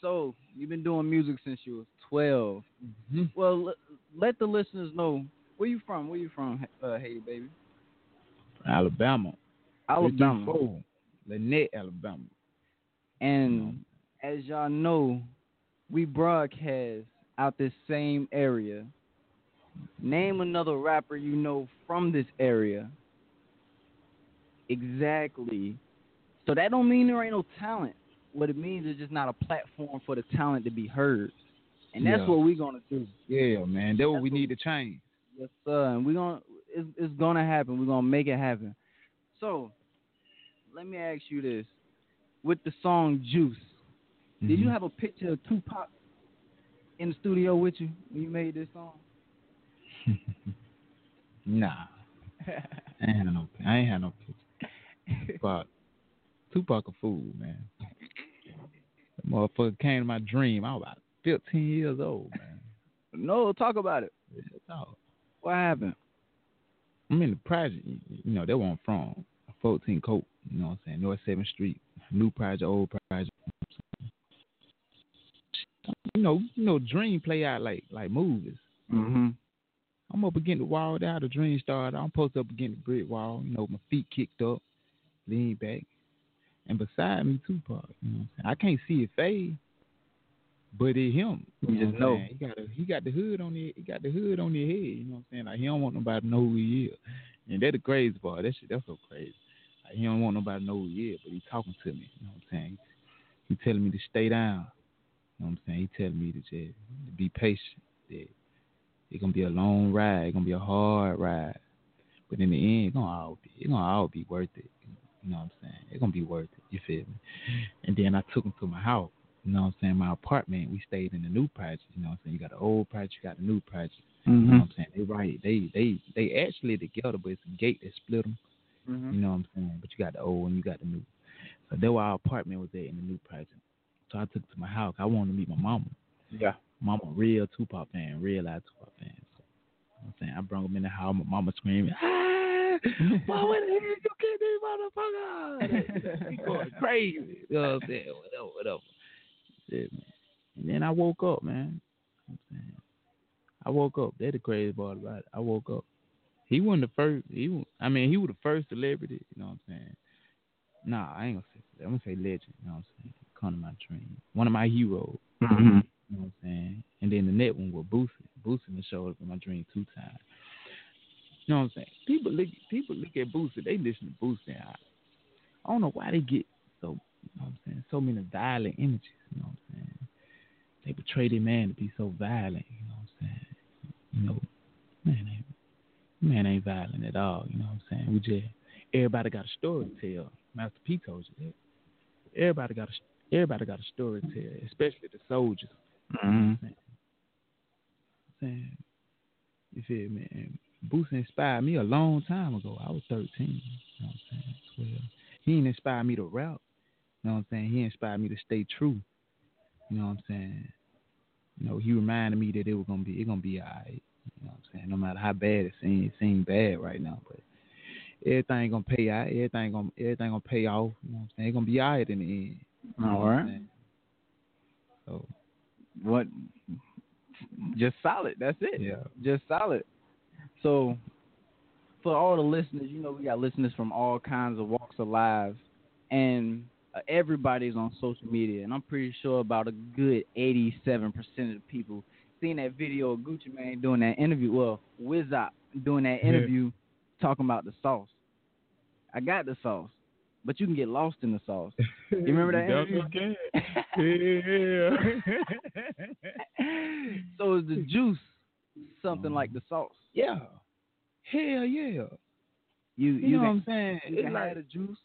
so you've been doing music since you was 12 Well, let, let the listeners know where you from. Where you from, uh, Hady baby? Alabama. Alabama. 334, Lanett, Alabama. And as y'all know, we broadcast out this same area. Name another rapper you know from this area. Exactly. So that don't mean there ain't no talent. What it means is just not a platform for the talent to be heard. And that's Yeah. what we're gonna do. Yeah, man. That's what we need to change. Yes, sir. And we're gonna it's, it's gonna happen. We're gonna make it happen. So let me ask you this. With the song Juice, did you Mhm. have a picture of Tupac in the studio with you when you made this song? Nah. I ain't had no I ain't had no picture. Tupac. Tupac a fool, man. That motherfucker came to my dream. I was about fifteen years old, man. No, talk about it. Yeah, dog. What happened? I'm in the project, you know, they where I'm from. 14 Coat, you know what I'm saying? North 7th Street. New project, old project. You know, you know, dream play out like like movies. Mm-hmm. I'm up against the wall, how the dream started. I'm posted up against the brick wall, you know, my feet kicked up, lean back. And beside me, Tupac, you know? I can't see it fade, but it him. You know just know. He got a, he got the hood on it. He got the hood on his head. You know what I'm saying? Like he don't want nobody to know who he is. And that's the crazy part. That shit, that's so crazy. Like he don't want nobody to know who he is, but he talking to me. You know what I'm saying? He telling me to stay down. You know what I'm saying? He telling me to just be patient. That it's gonna be a long ride. It's gonna be a hard ride. But in the end, it's gonna all be it's gonna all be worth it. You know what I'm saying? It's gonna be worth it. You feel me? And then I took him to my house. You know what I'm saying? My apartment. We stayed in the new project. You know what I'm saying? You got the old project, you got the new project. You know what I'm saying? They right. They they they actually together, but it's a gate that split them. Mm-hmm. You know what I'm saying? But you got the old and you got the new. So that's where our apartment was at in the new project. So I took it to my house. I wanted to meet my mama. Yeah. Mama, real Tupac fan, real live Tupac fan. So, you know I'm saying? I brought him in the house. My mama screaming, ah, why would the hell you get this motherfucker? he going crazy. You know what I'm saying? Whatever, whatever. Yeah, man. And then I woke up, man. You know what I'm saying? I woke up. That's the crazy part about it. I woke up. He wasn't the first. He, I mean, he was the first celebrity. You know what I'm saying? Nah, I ain't gonna say. that. I'm gonna say legend. You know what I'm saying? Come my dream. One of my heroes. Mm-hmm. You know what I'm saying? And then the net one with Boosie. Boosie showed up in my dream two times. You know what I'm saying? People look people look at Boosie, they listen to Boosie. I, I don't know why they get so you know what I'm saying, so many violent images, you know what I'm saying? They portray their man to be so violent, you know what I'm saying? You know, man ain't man ain't violent at all, you know what I'm saying? We just everybody got a story to tell. Master P told you that. Everybody got a everybody got a story to tell, especially the soldiers. Mm-hmm. saying? You feel me? And Boosie inspired me a long time ago. I was 13. You know what I'm saying? 12. He didn't inspire me to rap. You know what I'm saying? He inspired me to stay true. You know what I'm saying? You know, he reminded me that it was gonna be it gonna be alright. You know what I'm saying? No matter how bad it seems, it seems bad right now, but everything gonna pay out. Everything gonna everything gonna pay off. You know what I'm saying? It's gonna be alright in the end. All right. So What? Just solid. That's it. Yeah. Just solid. So, for all the listeners, you know we got listeners from all kinds of walks of lives, and uh, everybody's on social media, and I'm pretty sure about a good 87% of the people seen that video of Gucci Mane doing that interview. Well, Wizop doing that Yeah. interview talking about the sauce. I got the sauce, but you can get lost in the sauce. You remember that You interview? definitely so is the juice something like the sauce? Yeah. Hell yeah. You You, you know what I'm saying? You It's can like the juice,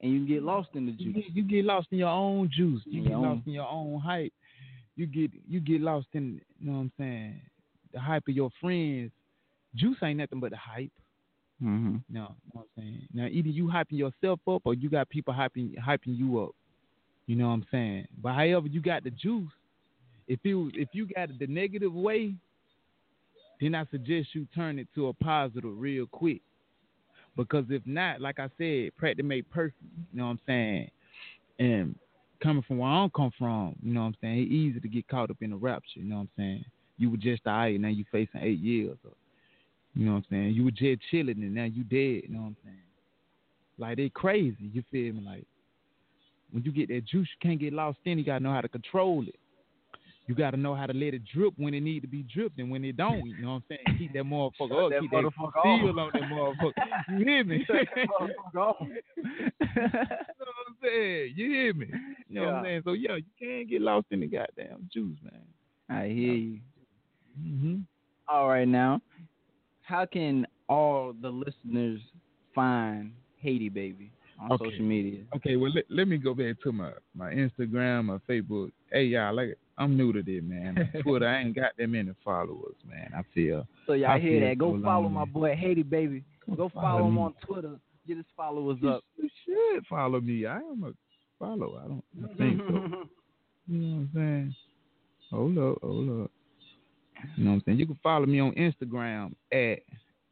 and you can get lost in the you juice. get, you get lost in your own juice. You get your lost in your own hype. You get you get lost in you know what I'm saying, the hype of your friends. Juice ain't nothing but the hype. Mm-hmm. No, you know I'm saying? Now either you hyping yourself up or you got people hyping hyping you up. You know what I'm saying? But however you got the juice, if you if you got it the negative way, then I suggest you turn it to a positive real quick. Because if not, like I said, practice make perfect. You know what I'm saying? And coming from where I don't come from, you know what I'm saying? It's easy to get caught up in the rapture. You know what I'm saying? you were just alright, now you facing eight years. Or, you know what I'm saying? You were just chilling and now you dead. You know what I'm saying? Like they crazy. You feel me? Like when you get that juice, you can't get lost in. You gotta know how to control it. You gotta know how to let it drip when it need to be dripped and when it don't. You know what I'm saying? Keep that motherfucker up. that keep motherfucker that seal on that motherfucker. You hear me? Shut that motherfucker off. you know what I'm saying? You hear me? You know what I'm saying? So yeah, you can't get lost in the goddamn juice, man. I hear you. Mm-hmm. All right, now, how can all the listeners find Hady Baby on Okay. social media? Okay, well let, let me go back to my my Instagram, my Facebook. Hey y'all, like I'm new to this, man. Twitter, I ain't got that many followers, man. I feel. So y'all I hear that? Go so follow my boy Hady Baby. Go follow follow him on Twitter. Get his followers You up. You should follow me. I am a follower. I don't I think so. You know what I'm saying? Hold up, hold up. You know what I'm saying? You can follow me on Instagram at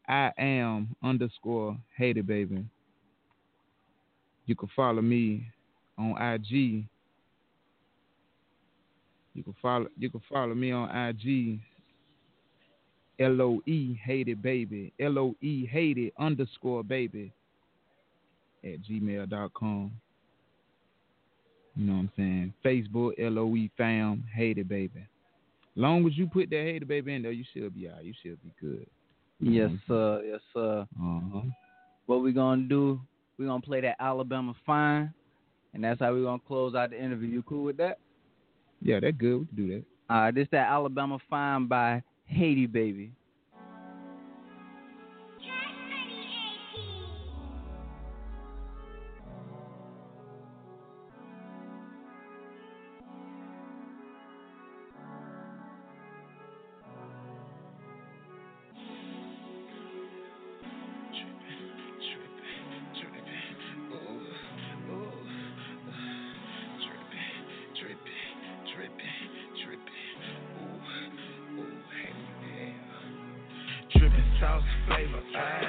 I am underscore Hady baby. You can follow me on IG. You can follow you can follow me on IG. L O E Hady baby. L O E Hady underscore baby at gmail.com. You know what I'm saying? Facebook, L O E fam, Hady baby. Long as you put that Hady baby in there, you should be out. You should be good. Yes, sir. Yes, sir. Uh-huh. What we gonna do? We gonna play that Alabama Fine, and that's how we gonna close out the interview. You cool with that? Yeah, that good. We can do that. All right, this that Alabama Fine by Hady Baby. Flavor.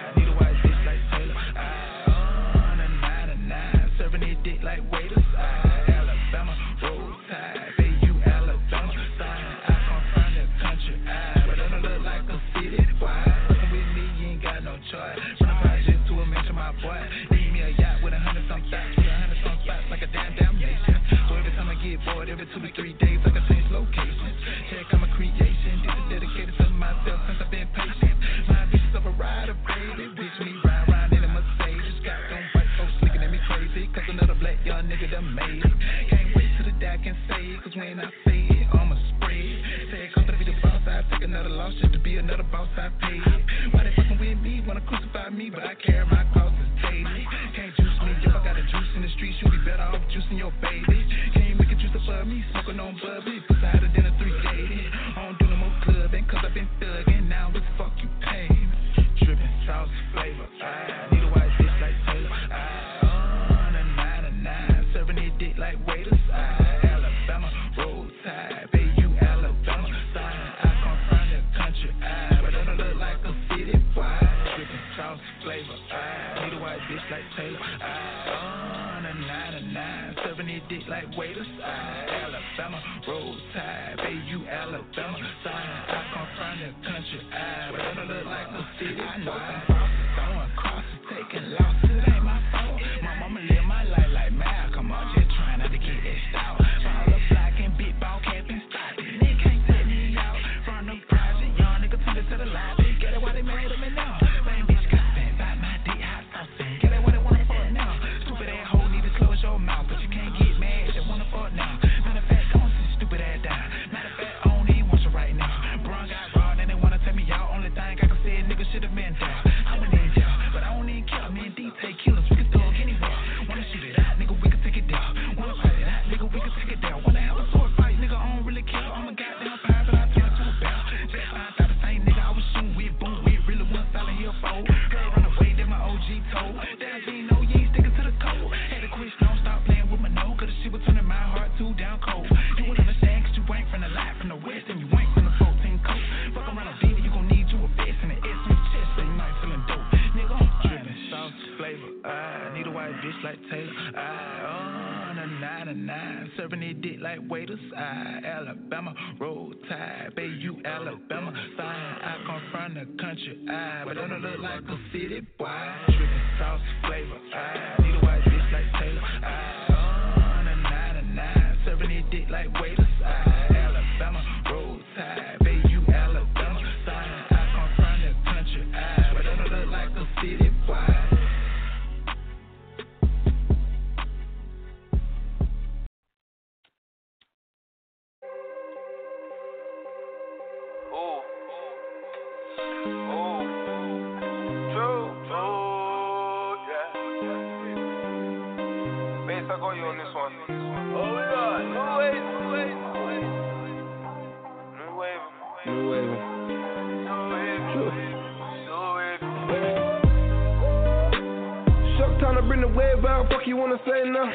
Time to bring the wave out. Fuck you wanna say now?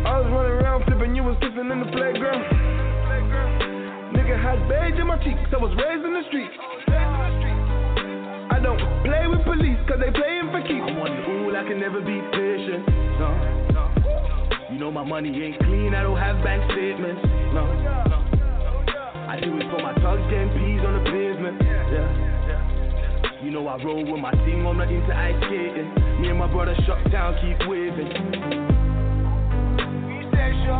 I was running around flipping, you was slipping in the playground. Nigga had beige in my cheeks, I was raised in the streets. I don't play with police, cause they playing for keeps. On the ooh, I can never be patient. No. You know my money ain't clean, I don't have bank statements. No, no. I do it for my thugs getting peas on the pavement. Yeah. You know I roll with my team, I'm not into ice skating. Me and my brother shut down, keep waving.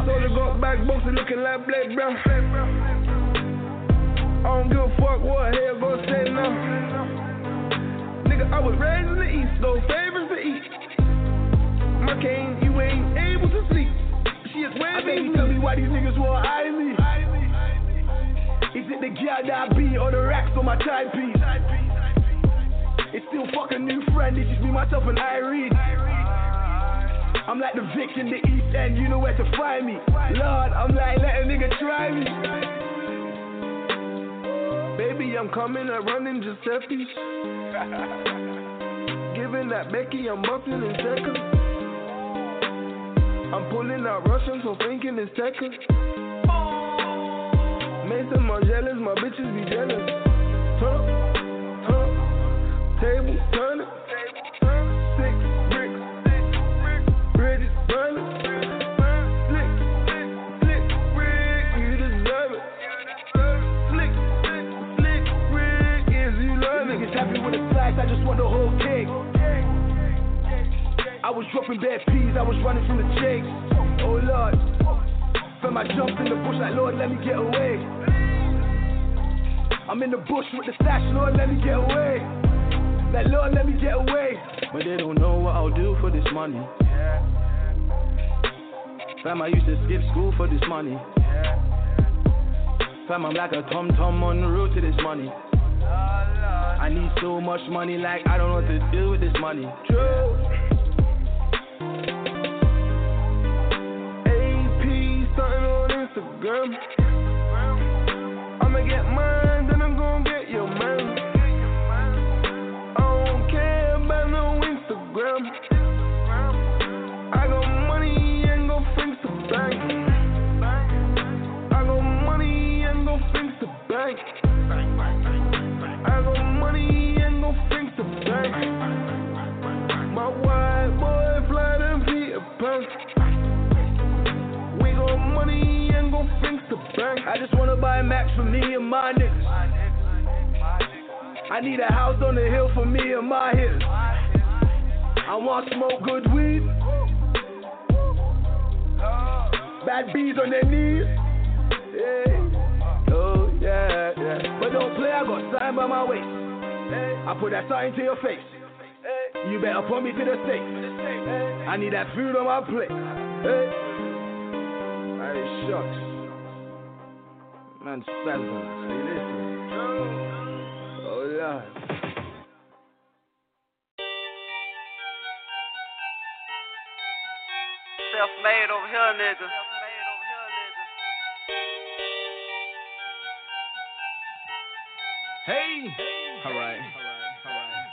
So they got back, boxing looking like Blake Brown. I don't give a fuck what hell gon' say now. Nigga, I was raised in the east, no favors to eat. My cane, you ain't able to sleep. She is baby, tell me why these niggas want me. Is it the gear that I be or the racks on my timepiece? It's still fucking new friend, it's just me, myself, and I read. I'm like the Vic in the East End, you know where to find me. Lord, I'm like, let a nigga try me. Baby, I'm coming, I'm running Giuseppe. Giving that Becky, I'm buffing in seconds. I'm pulling out Russian, so thinking it's seconds. Mason my jealous, my bitches be jealous. Up, table, turn it. Niggas happy with the slice, I just want the whole cake. I was dropping bad peas, I was running from the chicks. Oh Lord, fam, I jumped in the bush like Lord, let me get away. I'm in the bush with the stash, Lord, let me get away. Like Lord, let me get away. But they don't know what I'll do for this money. Fam, I used to skip school for this money. Fam, I'm like a tom tom on the road to this money. I need so much money, like I don't know what to do with this money. True. AP starting on Instagram. I'ma get mine, then I'm gonna get your man. Instagram. I got money and go things to bank. I got money and go things to bank. I got money and go things to bank. My white boy fly them Peter Pan. We got money and go things to bank. I just wanna buy a Max for me and my niggas. I need a house on the hill for me and my hitters. I want smoke good weed. Bad bees on their knees. Yeah. Oh, yeah, yeah. But don't play, I got sign by my waist. I put that sign to your face. You better put me to the stake. I need that food on my plate. Hey. Hey, shucks. Man, spaz on us. Say listen. Oh, Oh, Lord. Self-made over here, nigga. Hey, alright.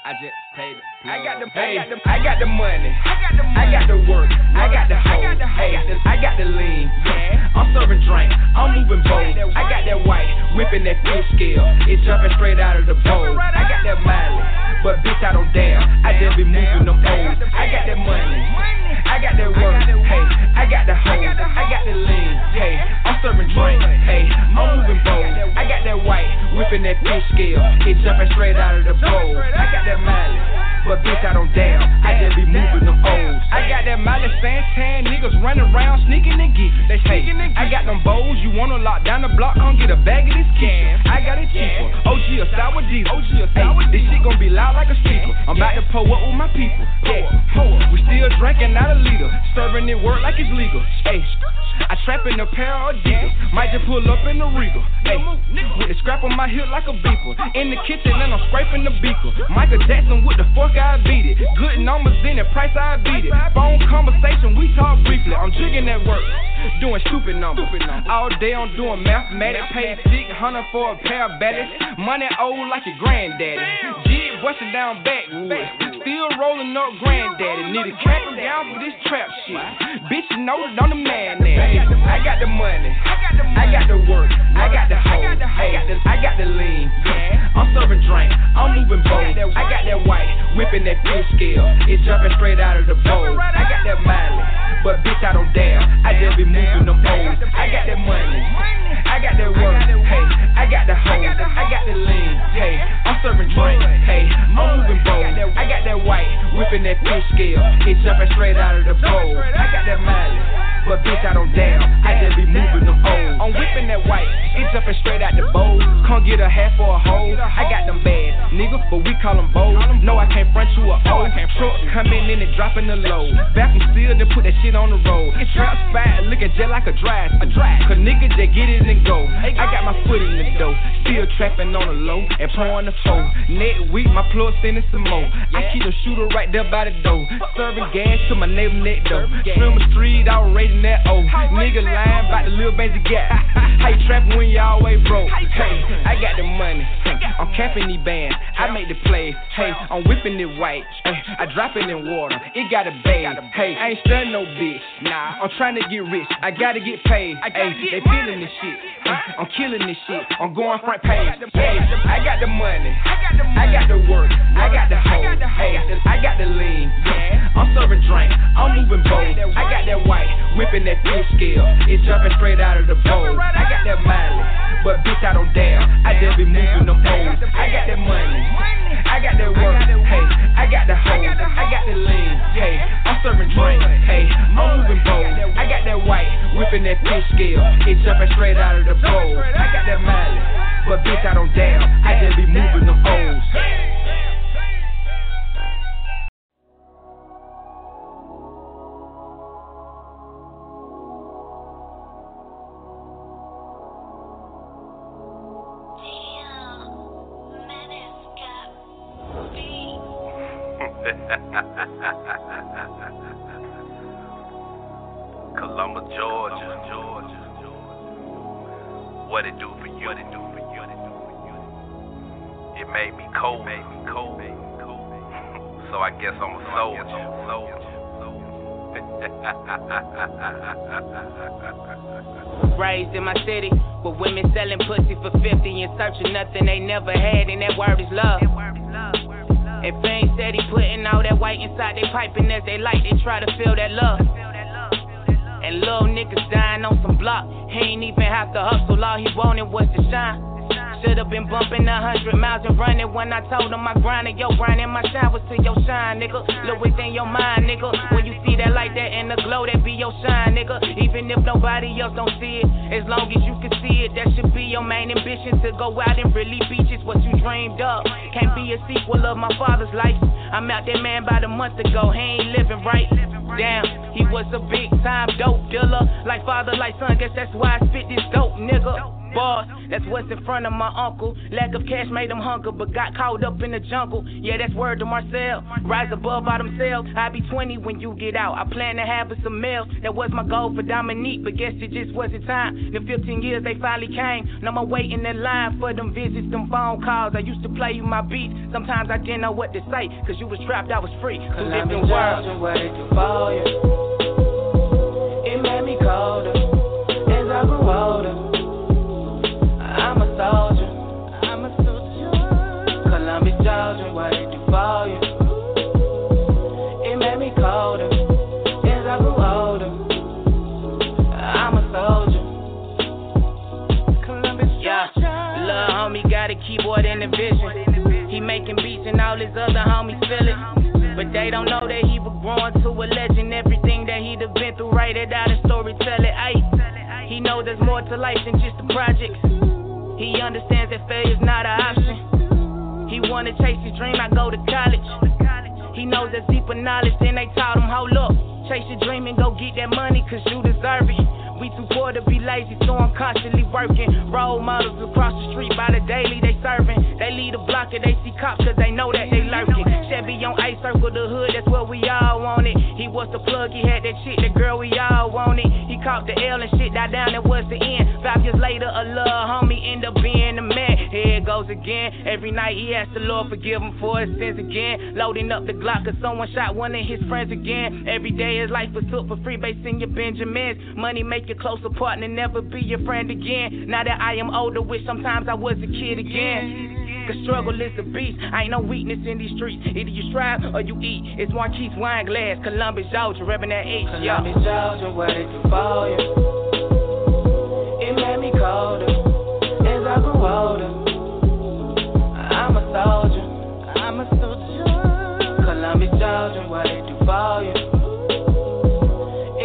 I just paid the I got the, hey, I got the, I got the money. I got the, money. I got the work. I got the hoe. I got the, hey, I got the lean. Yeah, I'm serving drink. I'm moving bold. I got that white, whipping that fish scale. It's jumping straight out of the bowl. I got that Miley, but bitch I don't damn. I just be moving them O's. I got that money. I got that work. Hey, I got the hoe. I got the lean. Hey, I'm serving drink. drink. Hey, I'm moving bold. I got that white, whipping that fish scale. It jumping straight out of the bowl. I got that mileage. But bitch, I don't. I just be moving them O's. I got that mileage tan niggas running around sneaking and geeking. They sneaking and I got them bowls. You wanna lock down the block? Come get a bag of this can. I got it cheaper. OG a sour diesel. OG a sour This shit gon' be loud like a speaker. I'm about to pull up with my people. Yeah, we still drinking out a liter. Serving it work like it's legal. Hey. I trap in a pair of Adidas. Might just pull up in the Regal. Hey, with the scrap on my hip like a beeper. In the kitchen and I'm scraping the beaker. Michael Jackson with the fuck I beat it. Good numbers in the price I beat it. Phone conversation, we talk briefly. I'm jigging at work, doing stupid numbers. All day I'm doing mathematics. Paid 600 for a pair of ballads. Money old like your granddaddy. Busting down backwood. Still rolling up granddaddy. Need a cap him down for this trap shit. Bitch, you know that I'm the man now. I got the money. I got the work. I got the hoe. I got the, I got the lean. I'm serving drink. I'm moving bold. I got that white, whipping that fish scale. It's jumping straight out of the bowl. I got that mileage. But bitch, I don't dare. I just be moving them O's. I got that money. I got that work. Hey, I got the hoe. I got the lean. Hey, I'm serving drink. Hey, moving bold. I got that white, whipping that fish scale. It's jumping straight out of the bowl. I got that mileage. But bitch, I don't damn. I just be moving them O's. I'm whipping that white, it's jumping straight out the bowl. Can't get a half or a hole. I got them bad nigga, but we call them bold. No, I can't front you a O. Truck coming in and dropping the load. Back from steel, then put that shit on the road. It's trap spot, looking just like a drive. A drive. Cause niggas just get it and go. I got my foot in the dough. Still trapping on the low and pouring the foe. Next week, my plug sending some more. I keep a shooter right there by the door. Serving gas to my neighbor neck door. The street, outrageous that O. Nigga lying about the little baby gap. How you trapping when you always broke? Hey, I got the money. I'm capping these bands. I make the play. Hey, I'm whipping it white. Hey, I drop it in water. It got a bag. Hey, I ain't studying no bitch. Nah, I'm trying to get rich. I gotta get paid. Hey, they feeling this shit. I'm killing this shit. I'm going front page. Hey, I got the money. I got the work. I got the hoe. Hey, I got the lean. Yeah. I'm serving drink. I'm moving bold. I got that white whipping that fish scale. It's jumping straight out of the bowl. I got that mileage, but bitch, I don't dare. I just be moving them O's. I got that money. I got that work. Hey, I got the hoe. I got the lean. Hey, I'm serving drink. Hey, I'm moving bold. I got that white, whipping that fish scale. It's jumping straight out of the bowl. I got that mileage, but bitch, I don't dare. I just be moving them O's. Columbus, Georgia. What it do for you? What it do for you? It made me cold. Made me cold. so I guess I'm a soldier. Raised in my city with women selling pussy for 50 and searching nothing they never had, and that word is love. And Fame said he putting all that white inside they piping as they light, they try to feel that love. And little niggas dying on some block. He ain't even have to hustle, all he wanted was to shine. Should've been bumping a hundred miles and running when I told him I grinded. Yo, grinding my shine was to your shine, nigga. Look within your mind, nigga. When you see that light that in the glow, that be your shine, nigga. Even if nobody else don't see it, as long as you can see it, that should be your main ambition to go out and really be just what you dreamed of. Can't be a sequel of my father's life. I'm out that man about a month ago, he ain't living right. Damn, he was a big time dope dealer. Like father, like son, guess that's why I spit this dope, nigga. Boss, that's what's in front of my uncle. Lack of cash made him hunger, but got caught up in the jungle. Yeah, that's word to Marcel. Rise above all themselves. I'll be 20 when you get out. I plan to have us some mail. That was my goal for Dominique, but guess it just wasn't time. The 15 years they finally came. Now I'm waiting in line for them visits, them phone calls. I used to play you my beats. Sometimes I didn't know what to say, cause you was trapped, I was free. Two different worlds. What it do for you? It made me colder as I grew older soldier. I'm a soldier. Columbus, Georgia, why did you fall? You? It made me colder as I grew older. I'm a soldier. Columbus, Georgia. Yeah, lil' homie got a keyboard and a vision. He making beats and all his other homies feel it. But they don't know that he was growing to a legend. Everything that he'd have been through, write it out and storytell it. Aye. He know there's more to life than just the projects. He understands that failure's not an option. He wanna chase his dream, I go to college. He knows there's deeper knowledge than they taught him. Hold up, chase your dream and go get that money, cause you deserve it. We too poor to be lazy, so I'm constantly working. Role models across the street by the daily they serving. They lead a block and they see cops cause they know that they lurking. Chevy on ice circle the hood, that's what we all wanted. He was the plug, he had that shit, the girl we all wanted. He caught the L and shit died down, that was the end. Five years later, a little homie end up being the man. Here it goes again. Every night he asks the Lord forgive him for his sins again. Loading up the Glock cause someone shot one of his friends again. Every day his life was took for free, basing your Benjamins. Money make you closer partner, never be your friend again. Now that I am older, wish sometimes I was a kid again. Cause struggle is a beast. I ain't no weakness in these streets. Either you strive or you eat. It's Marquise Wineglass, Columbus, Georgia, repping that H. Columbus, Georgia, where they do for you. It made me colder as I grew older. I'm a soldier. I'm a soldier. Columbus, Georgia, where they do for you.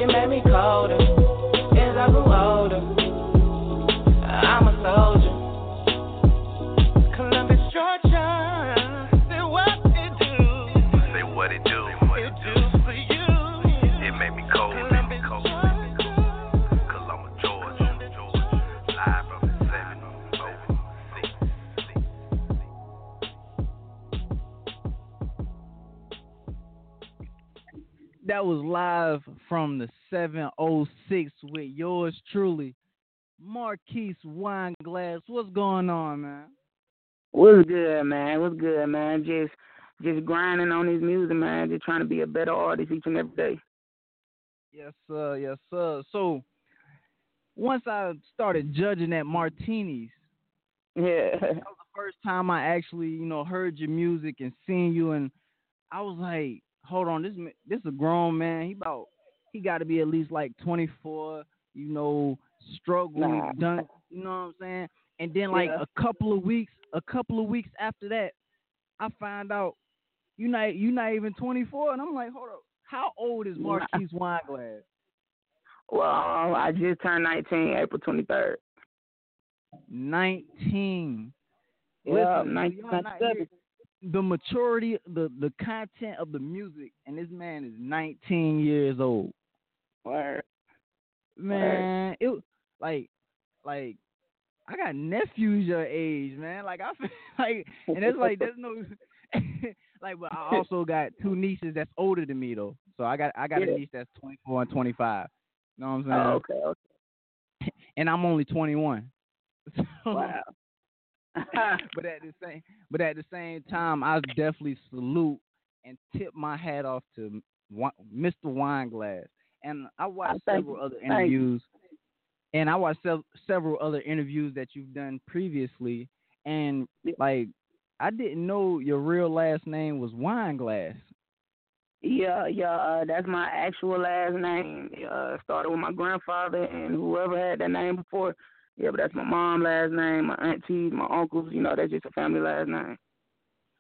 It made me colder That was live from the 706 with yours truly, Marquise Wineglass. What's going on, man? What's good, man? What's good, man? Just just grinding on this music, man. Just trying to be a better artist each and every day. Yes, sir. Yes, sir. So once I started judging at Martinis, yeah, that was the first time I actually, you know, heard your music and seen you, and I was like, hold on, this this a grown man. He about he got to be at least like 24. You know, struggling, Nah. done. You know what I'm saying? And then like Yeah. a couple of weeks, a couple of weeks after that, I find out you not you not even 24, and I'm like, hold up, how old is. Marquise Wineglass? Well, I just turned 19, April 23rd. 19. Yeah, Listen, 19, y'all not 97. hear the maturity, the the content of the music, and this man is 19 years old. Word. Man, it like like I got nephews your age, man. Like I feel like, and it's like there's no like, but I also got two nieces that's older than me though. So I got I got Yeah. a niece that's 24 and 25. You know what I'm oh, saying? Oh, okay, okay. And I'm only 21. So, Wow. but at the same but at the same time, I definitely salute and tip my hat off to Mr. Wineglass. And I watched several you. other interviews, and I watched sev- several other interviews that you've done previously, and like I didn't know your real last name was Wineglass. Yeah, yeah, uh, that's my actual last name. Uh, started with my grandfather and whoever had that name before. Yeah, but that's my mom last name, my aunties, my uncles. You know, that's just a family last name.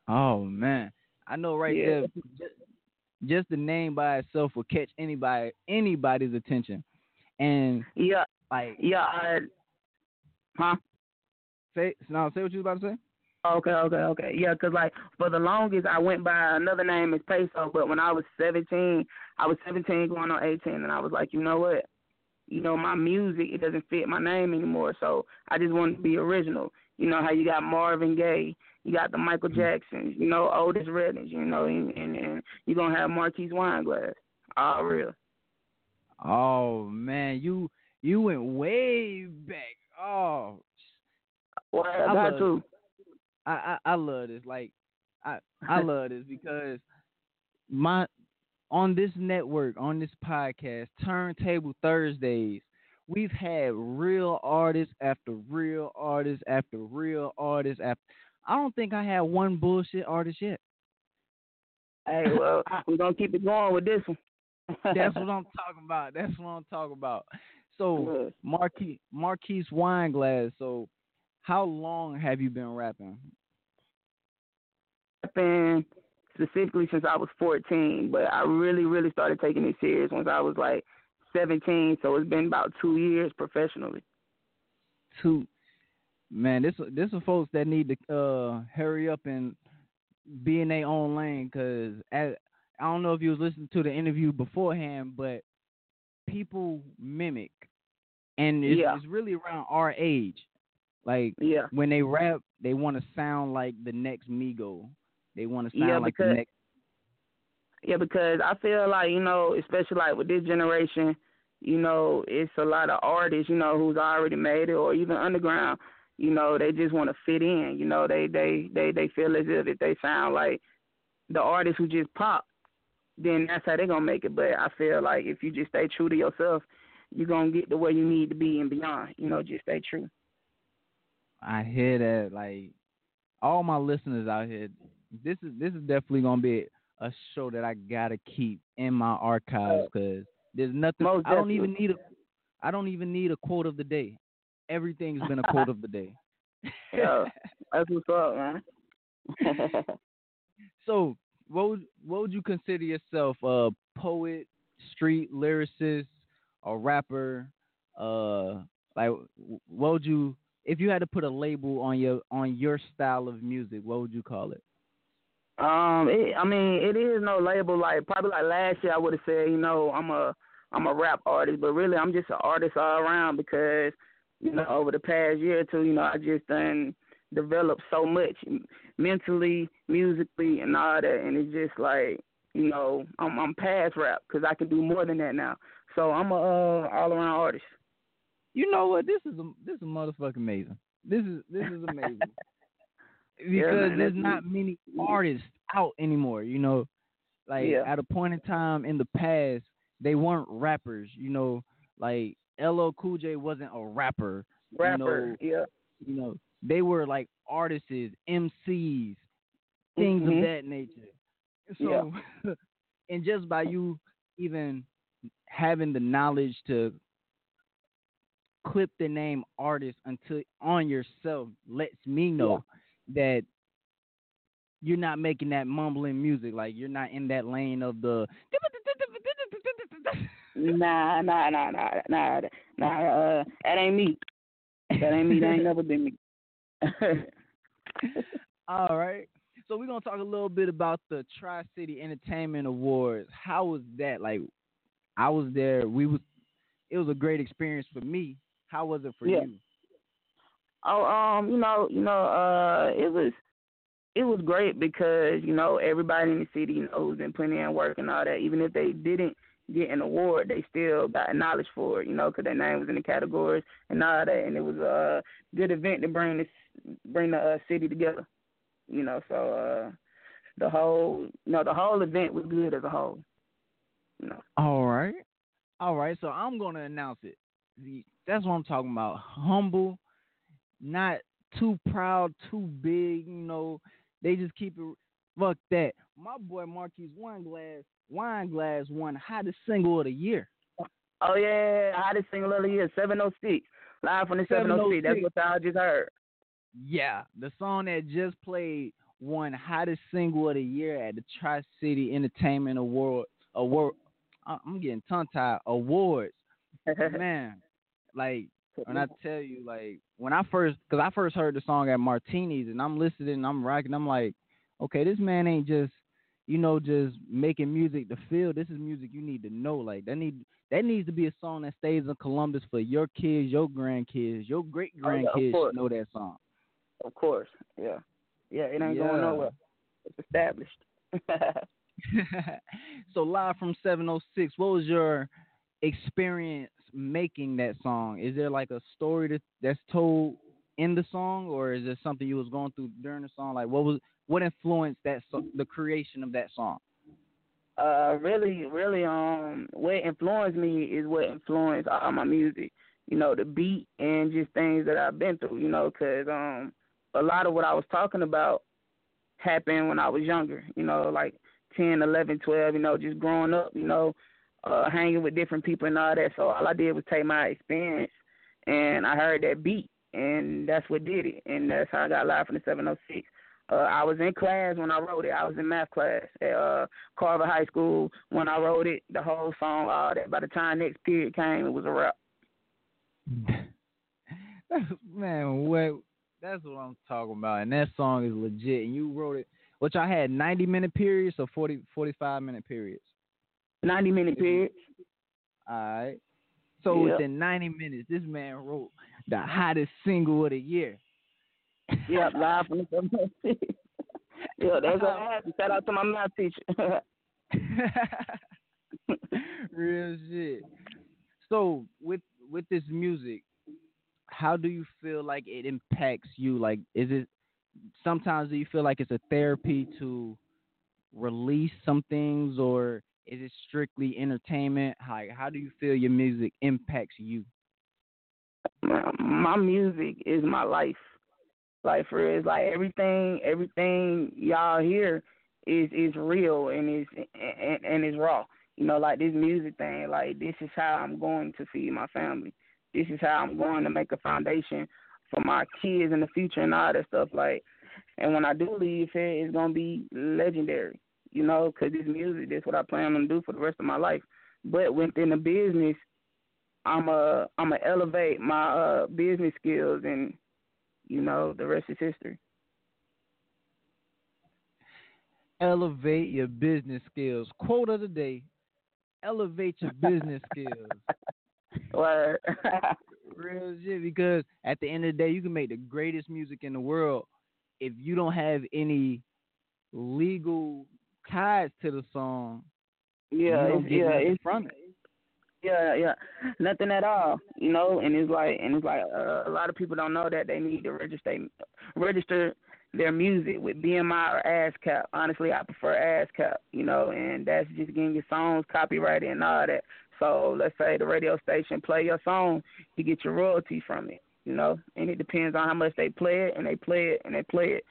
Oh man, I know right Yeah. there. Just, just the name by itself will catch anybody anybody's attention, and Yeah, like yeah. Uh, huh? say no, say what you was about to say. Okay, okay, okay. Yeah, cause like for the longest, I went by another name as Peso, but when I was 17, I was 17 going on 18, and I was like, you know what? You know, my music it doesn't fit my name anymore, so I just wanted to be original. You know how you got Marvin Gaye, you got the Michael mm-hmm. Jacksons, you know Otis Reddings, you know, and and, and you're gonna have Marquise Wineglass. All real. Oh man, you you went way back. Oh, Well, I I got to. I, I I love this. Like I I love this because my on this network on this podcast, Turntable Thursdays, we've had real artists after real artists after real artists after. I don't think I had one bullshit artist yet. Hey, well, we're gonna keep it going with this one. That's what I'm talking about. That's what I'm talking about. So Marquis Marquise Wineglass. So how long have you been rapping? rapping specifically since I was 14, but I really, really started taking it serious once I was like 17. So it's been about two years professionally. Two, man. This this is folks that need to uh hurry up and be in their own lane because I don't know if you was listening to the interview beforehand, but people mimic, and it's, Yeah. it's really around our age. Like Yeah. when they rap, they want to sound like the next Migo. They want to sound Yeah, like the because- next. Yeah, because I feel like you know, especially like with this generation, you know, it's a lot of artists, you know, who's already made it, or even underground. You know, they just want to fit in. You know, they they they they feel as if if they sound like the artists who just pop, then that's how they're gonna make it. But I feel like if you just stay true to yourself, you're gonna get to where you need to be and beyond. You know, just stay true. I hear that. Like all my listeners out here, this is this is definitely gonna be a show that I gotta keep in my archives because there's nothing. Most I don't even need a. I don't even need a quote of the day. Everything's been a quote of the day. Yeah, that's what's up, man. So, what would what would you consider yourself? A poet, street lyricist, a rapper? Uh, like what would you if you had to put a label on your on your style of music? What would you call it? Um, it, I mean, it is no label. Like probably like last year, I would have said, you know, I'm a I'm a rap artist, but really, I'm just an artist all around because you know, over the past year or two, you know, I just done developed so much mentally, musically, and all that, and it's just like, you know, I'm I'm past rap because I can do more than that now. So I'm a uh, all around artist. You know what? This is a this is motherfucking amazing. This is this is amazing because Yeah, man, there's not many artists out anymore. You know, like Yeah. at a point in time in the past, they weren't rappers. You know, like LL Cool J wasn't a rapper. Rapper, You know, yeah. You know, they were like artists, MCs, things Mhm. of that nature. So, and just by you even having the knowledge to clip the name artist until on yourself lets me know that you're not making that mumbling music. Like you're not in that lane of the Nah, nah, nah, nah, nah, nah. Uh, that ain't me. That ain't me. That ain't never been me. All right. So we're gonna talk a little bit about the Tri City Entertainment Awards. How was that? Like, I was there. We was. It was a great experience for me. How was it for Yeah. you? Oh, um, you know, you know, uh, it was, it was great because you know everybody in the city you know who's been putting in work and all that. Even if they didn't get an award, they still got acknowledged for it. You know, because their name was in the categories and all that, and it was a good event to bring this, bring the uh, city together. You know, so uh, the whole, you know, the whole event was good as a whole. You know. All right. All right. So I'm to announce it. That's what I'm talking about. Humble, not too proud, too big. You know, they just keep it. Fuck that. My boy Marquise Wineglass, Wine Glass won hottest single of the year. Oh yeah, hottest single of the year, seven oh six. Live from the seven oh six. That's oh what y'all just heard. Yeah, the song that just played won hottest single of the year at the Tri City Entertainment Award. Award. I'm getting tongue tied. Awards. Man, like when I tell you, like when I first, because I first heard the song at Martini's, and I'm listening, and I'm rocking. I'm like, okay, this man ain't just, you know, just making music to feel. This is music you need to know. Like that need that needs to be a song that stays in Columbus for your kids, your grandkids, your great Oh, yeah, grandkids to know that song. Of course, yeah, yeah. It ain't Yeah. going nowhere. It's established. so live from 706, what was your experience making that song? Is there like a story that, that's told in the song, or is it something you was going through during the song? Like, what was what influenced that so, the creation of that song? uh, really, really, um, what influenced me is what influenced all my music. You know, the beat and just things that I've been through. You know, 'cause um, a lot of what I was talking about happened when I was younger. You know, like ten, eleven, twelve. You know, just growing up. You know, uh, hanging with different people and all that. So all I did was take my experience, and I heard that beat, and that's what did it. And that's how I got live from the 706. Uh, I was in class when I wrote it. I was in math class at uh, Carver High School when I wrote it. The whole song, all that. By the time next period came, it was a wrap. Man, what? That's what I'm talking about. And that song is legit. And you wrote it, which I had 90 minute periods or 40, 45 minute periods. 90 minute periods. All right. So Yep. within 90 minutes, this man wrote the hottest single of the year. Yep, live from the Yeah, that's what I had. Shout out to my math teacher. Real shit. So with with this music, how do you feel like it impacts you? Like, is it sometimes do you feel like it's a therapy to release some things, or is it strictly entertainment? How how do you feel your music impacts you? my, music is my life. Like for it's like everything, everything y'all hear is is real and is and, and is raw. You know, like this music thing. Like this is how I'm going to feed my family. This is how I'm going to make a foundation for my kids in the future and all that stuff. Like, and when I do leave here, it's gonna be legendary. You know, because this music, that's what I plan on do for the rest of my life. But within the business, I'm a I'm a elevate my uh business skills and you know the rest is history. Elevate your business skills. Quote of the day: Elevate your business skills. Word. Real shit. Because at the end of the day, you can make the greatest music in the world if you don't have any legal ties to the song. Yeah, you don't it's, get yeah, it's from it. yeah, yeah, nothing at all. You know, and it's like and it's like uh, a lot of people don't know that they need to register register their music with BMI or ASCAP. Honestly, I prefer ASCAP. You know, and that's just getting your songs copyrighted and all that. So let's say the radio station play your song, you get your royalty from it. You know, and it depends on how much they play it, and they play it, and they play it,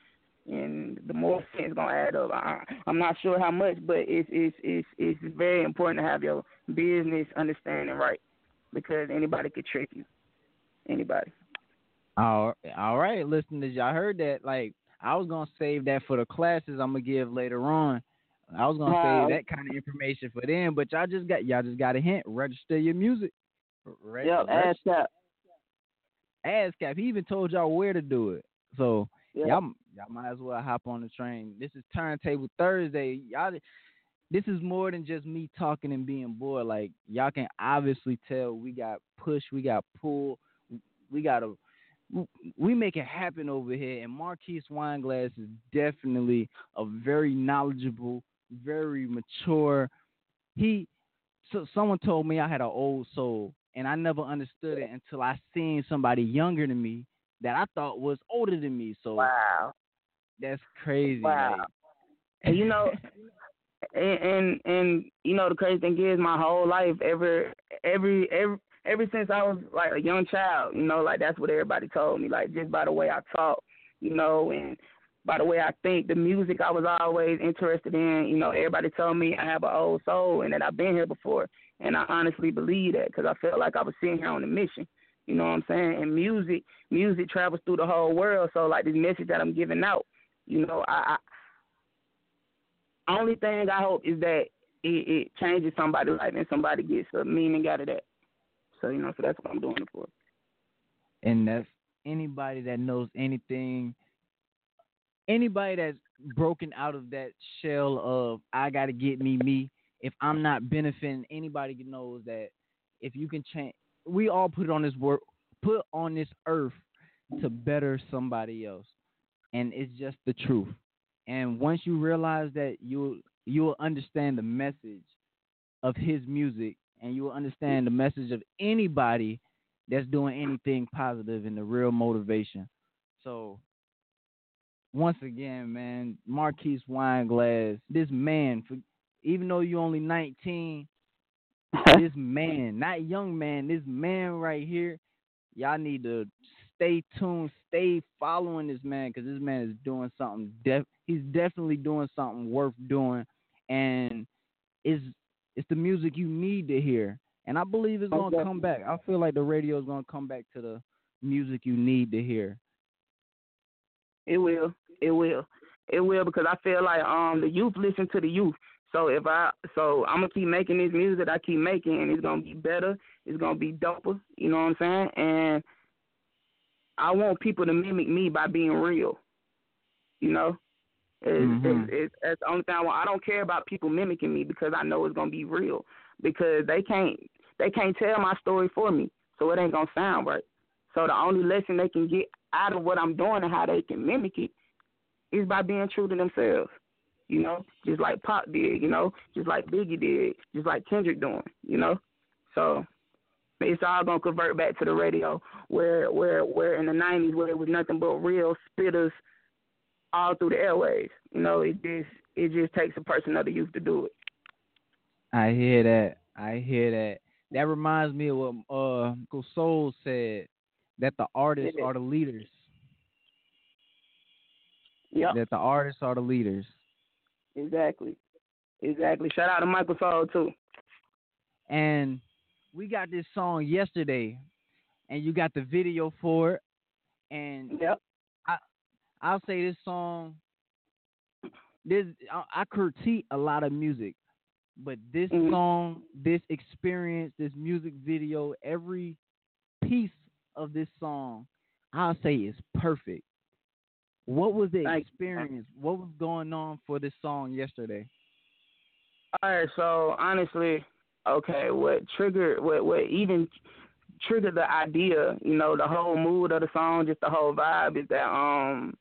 and the more it's gonna add up. I, I'm not sure how much, but it's it's it's it's very important to have your business understanding right, because anybody could trick you. Anybody. All, all right, listeners, y'all heard that. Like, I was gonna save that for the classes I'm gonna give later on. I was gonna Wow. save that kind of information for them, but y'all just got y'all just got a hint. Register your music. Re- Yep, ASCAP. ASCAP. He even told y'all where to do it. So Yeah. y'all y'all might as well hop on the train. This is Turntable Thursday. Y'all this is more than just me talking and being bored. Like y'all can obviously tell we got push, we got pull, we got a we make it happen over here. And Marquise Wineglass is definitely a very knowledgeable, very mature. He so someone told me I had an old soul, and I never understood it until I seen somebody younger than me that I thought was older than me. So wow, that's crazy. Wow. like- And you know, and, and and you know the crazy thing is, my whole life, ever every every ever since I was like a young child, you know, like that's what everybody told me, like just by the way I talk, you know, and by the way I think, the music I was always interested in, you know, everybody told me I have an old soul and that I've been here before, and I honestly believe that because I felt like I was sitting here on a mission. You know what I'm saying? And music, music travels through the whole world. So like this message that I'm giving out, you know, I, I only thing I hope is that it, it changes somebody's life and somebody gets a meaning out of that. So you know, so that's what I'm doing it for. and that's anybody that knows anything anybody that's broken out of that shell of i gotta get me me if i'm not benefiting anybody knows that if you can change we all put on this work put on this earth to better somebody else. And it's just the truth. And once you realize that you you will understand the message of his music. And you will understand the message of anybody that's doing anything positive and the real motivation. So once again, man, Marquise Wineglass, this man, for even though you're only 19, this man, not young man, this man right here, y'all need to stay tuned, stay following this man because this man is doing something. Def- he's definitely doing something worth doing, and it's it's the music you need to hear. And I believe it's gonna come back. I feel like the radio is gonna come back to the music you need to hear. It will. It will. It will because I feel like um the youth listen to the youth. So if I so I'm gonna keep making this music I keep making and it's gonna be better, it's gonna be doper, you know what I'm saying? And I want people to mimic me by being real. You know? It's, Mhm. it's, it's, that's the only thing I want. I don't care about people mimicking me because I know it's gonna be real. Because they can't they can't tell my story for me, so it ain't gonna sound right. So the only lesson they can get out of what I'm doing and how they can mimic it is by being true to themselves. You know, just like Pop did. You know, just like Biggie did. Just like Kendrick doing. You know, so it's all gonna convert back to the radio where where where in the '90s where it was nothing but real spitters all through the airways. You know, it just it just takes a person of the youth to do it. I hear that. I hear that. That reminds me of what uh Uncle Soul said that the artists Yeah. are the leaders. Yeah. That the artists are the leaders. Exactly. Exactly. Shout out to Michael Soul too. And we got this song yesterday, and you got the video for it. And yep. I I'll say this song. This I, I critique a lot of music, but this Mm-hmm. song, this experience, this music video, every piece of this song, I'll say is perfect. What was the experience? What was going on for this song yesterday? All right, so honestly, okay, what triggered, what what even triggered the idea, you know, the whole mood of the song, just the whole vibe is that um,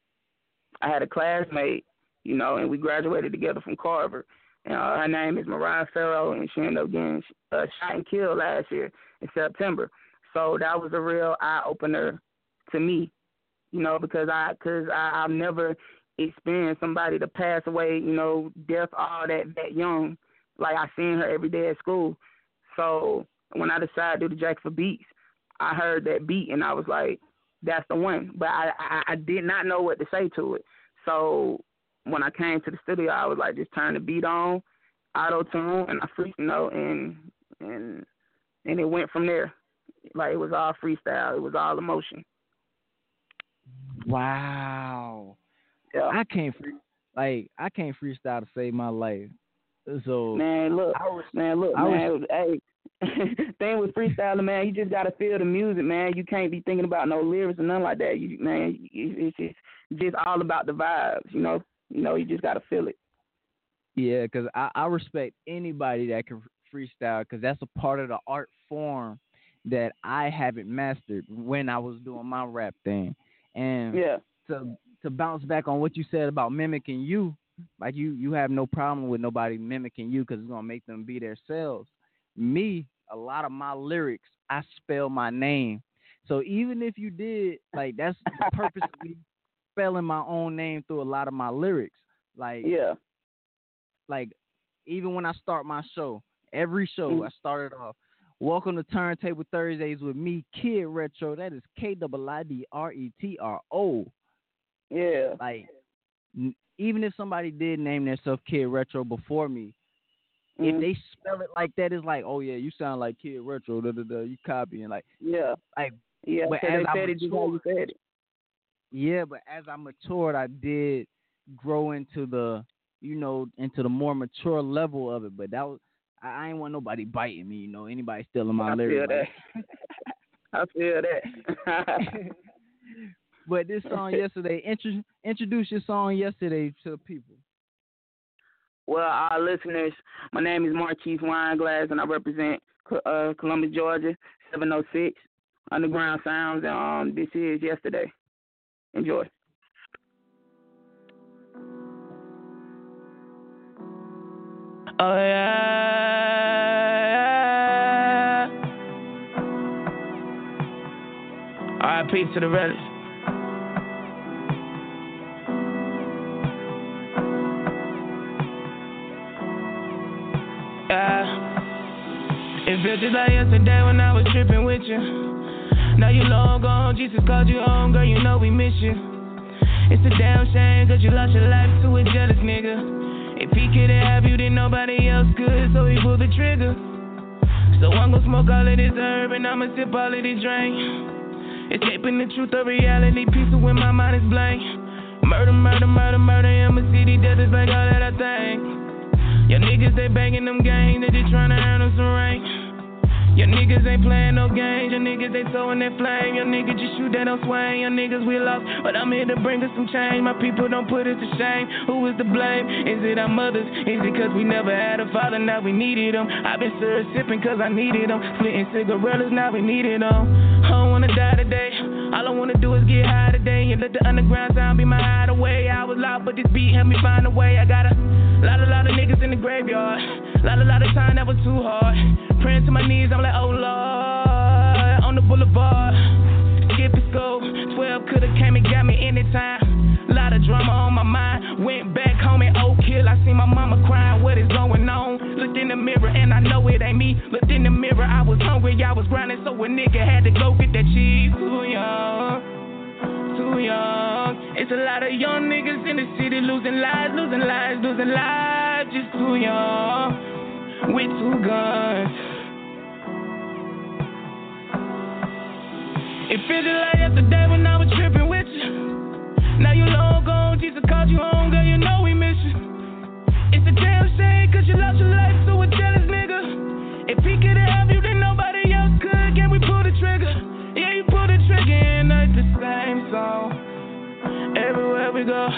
I had a classmate, you know, and we graduated together from Carver, and uh, her name is Mariah Farrow, and she ended up getting uh, shot and killed last year in September. So that was a real eye opener to me, you know, because I, cause I, I've never experienced somebody to pass away, you know, death all that that young. Like I seen her every day at school. So when I decided to do the Jack for Beats, I heard that beat and I was like, that's the one. But I, I I did not know what to say to it. So when I came to the studio, I was like, just turn the beat on, auto tune, and I freak, you know, and and and it went from there. Like it was all freestyle. It was all emotion. Wow. Yeah. I can't free, like I can't freestyle to save my life. So Man, look, was, man, look, I man. hey, thing with freestyling, man, you just gotta feel the music, man. You can't be thinking about no lyrics or nothing like that. You, man, it's it's just all about the vibes, you know. You know, you just gotta feel it. Yeah, because I, I respect anybody that can freestyle because that's a part of the art form that I haven't mastered when I was doing my rap thing. And Yeah. to to bounce back on what you said about mimicking you, like you you have no problem with nobody mimicking you because it's gonna make them be themselves. Me, a lot of my lyrics, I spell my name. So even if you did like that's the purpose of me spelling my own name through a lot of my lyrics. Like Yeah. like even when I start my show, every show Mm. I started off. Welcome to Turntable Thursdays with me, Kiid Retro. That is K double I D R E T R O. Yeah. Like even if somebody did name themselves Kiid Retro before me, Mhm. if they spell it like that, it's like, oh yeah, you sound like Kiid Retro. Da, da, da, you copying like Yeah. like Yeah. But as I said it just how you matured- it. Yeah, but as I matured, I did grow into the, you know, into the more mature level of it. But that was, I, I ain't want nobody biting me, you know, anybody stealing my I feel lyrics. that. I feel that. but this song yesterday, intro, introduce your song yesterday to the people. Well, our listeners, my name is Marquise Wineglass, and I represent uh, Columbus, Georgia, 706 Underground Sounds, and um, this is yesterday. Enjoy. Oh yeah. Peace to the relics. Yeah. It feels just like yesterday when I was tripping with you. Now you long gone, Jesus called you home, girl, you know we miss you. It's a damn shame, cause you lost your life to a jealous nigga. If he couldn't have you, then nobody else could, so he pulled the trigger. So I'm gonna smoke all of this herb and I'ma sip all of this drink. Escaping the truth of reality, peaceful when my mind is blank. Murder, murder, murder, murder in my city, death is like all that I think. Your niggas, they banging them games, they just tryna earn them some rank. Your niggas ain't playing no games, your niggas they throwing that flame. Your niggas just shoot that don't swing, your niggas we lost. But I'm here to bring us some change. My people don't put us to shame. Who is to blame? Is it our mothers? Is it cause we never had a father, now we needed them? I've been sir sipping cause I needed them. Splitting cigarettes, now we needed them. I don't wanna die today. All I wanna do is get high today and let the underground sound be my hideaway. I was loud, but this beat helped me find a way. I got a lot, a lot of niggas in the graveyard. Lot, a lot of time that was too hard. Praying to my knees, I'm like, oh Lord, on the boulevard. Skipping school, 12 coulda came and got me anytime. Lot of drama on my mind. Went back home in Oak Hill. I see my mama crying. What is going on? Looked in the mirror and I know it ain't me. Looked in the mirror, I was hungry, I was grinding, so a nigga had to go get that cheese. Young. It's a lot of young niggas in the city losing lives, losing lives, losing lives. Just too young, with two guns. It feels like yesterday when I was tripping with you. Now you long gone, Jesus called you home, girl, you know we miss you. It's a damn shame, cause you lost your life to a jealous nigga. If he could have you, then nobody Everywhere we go.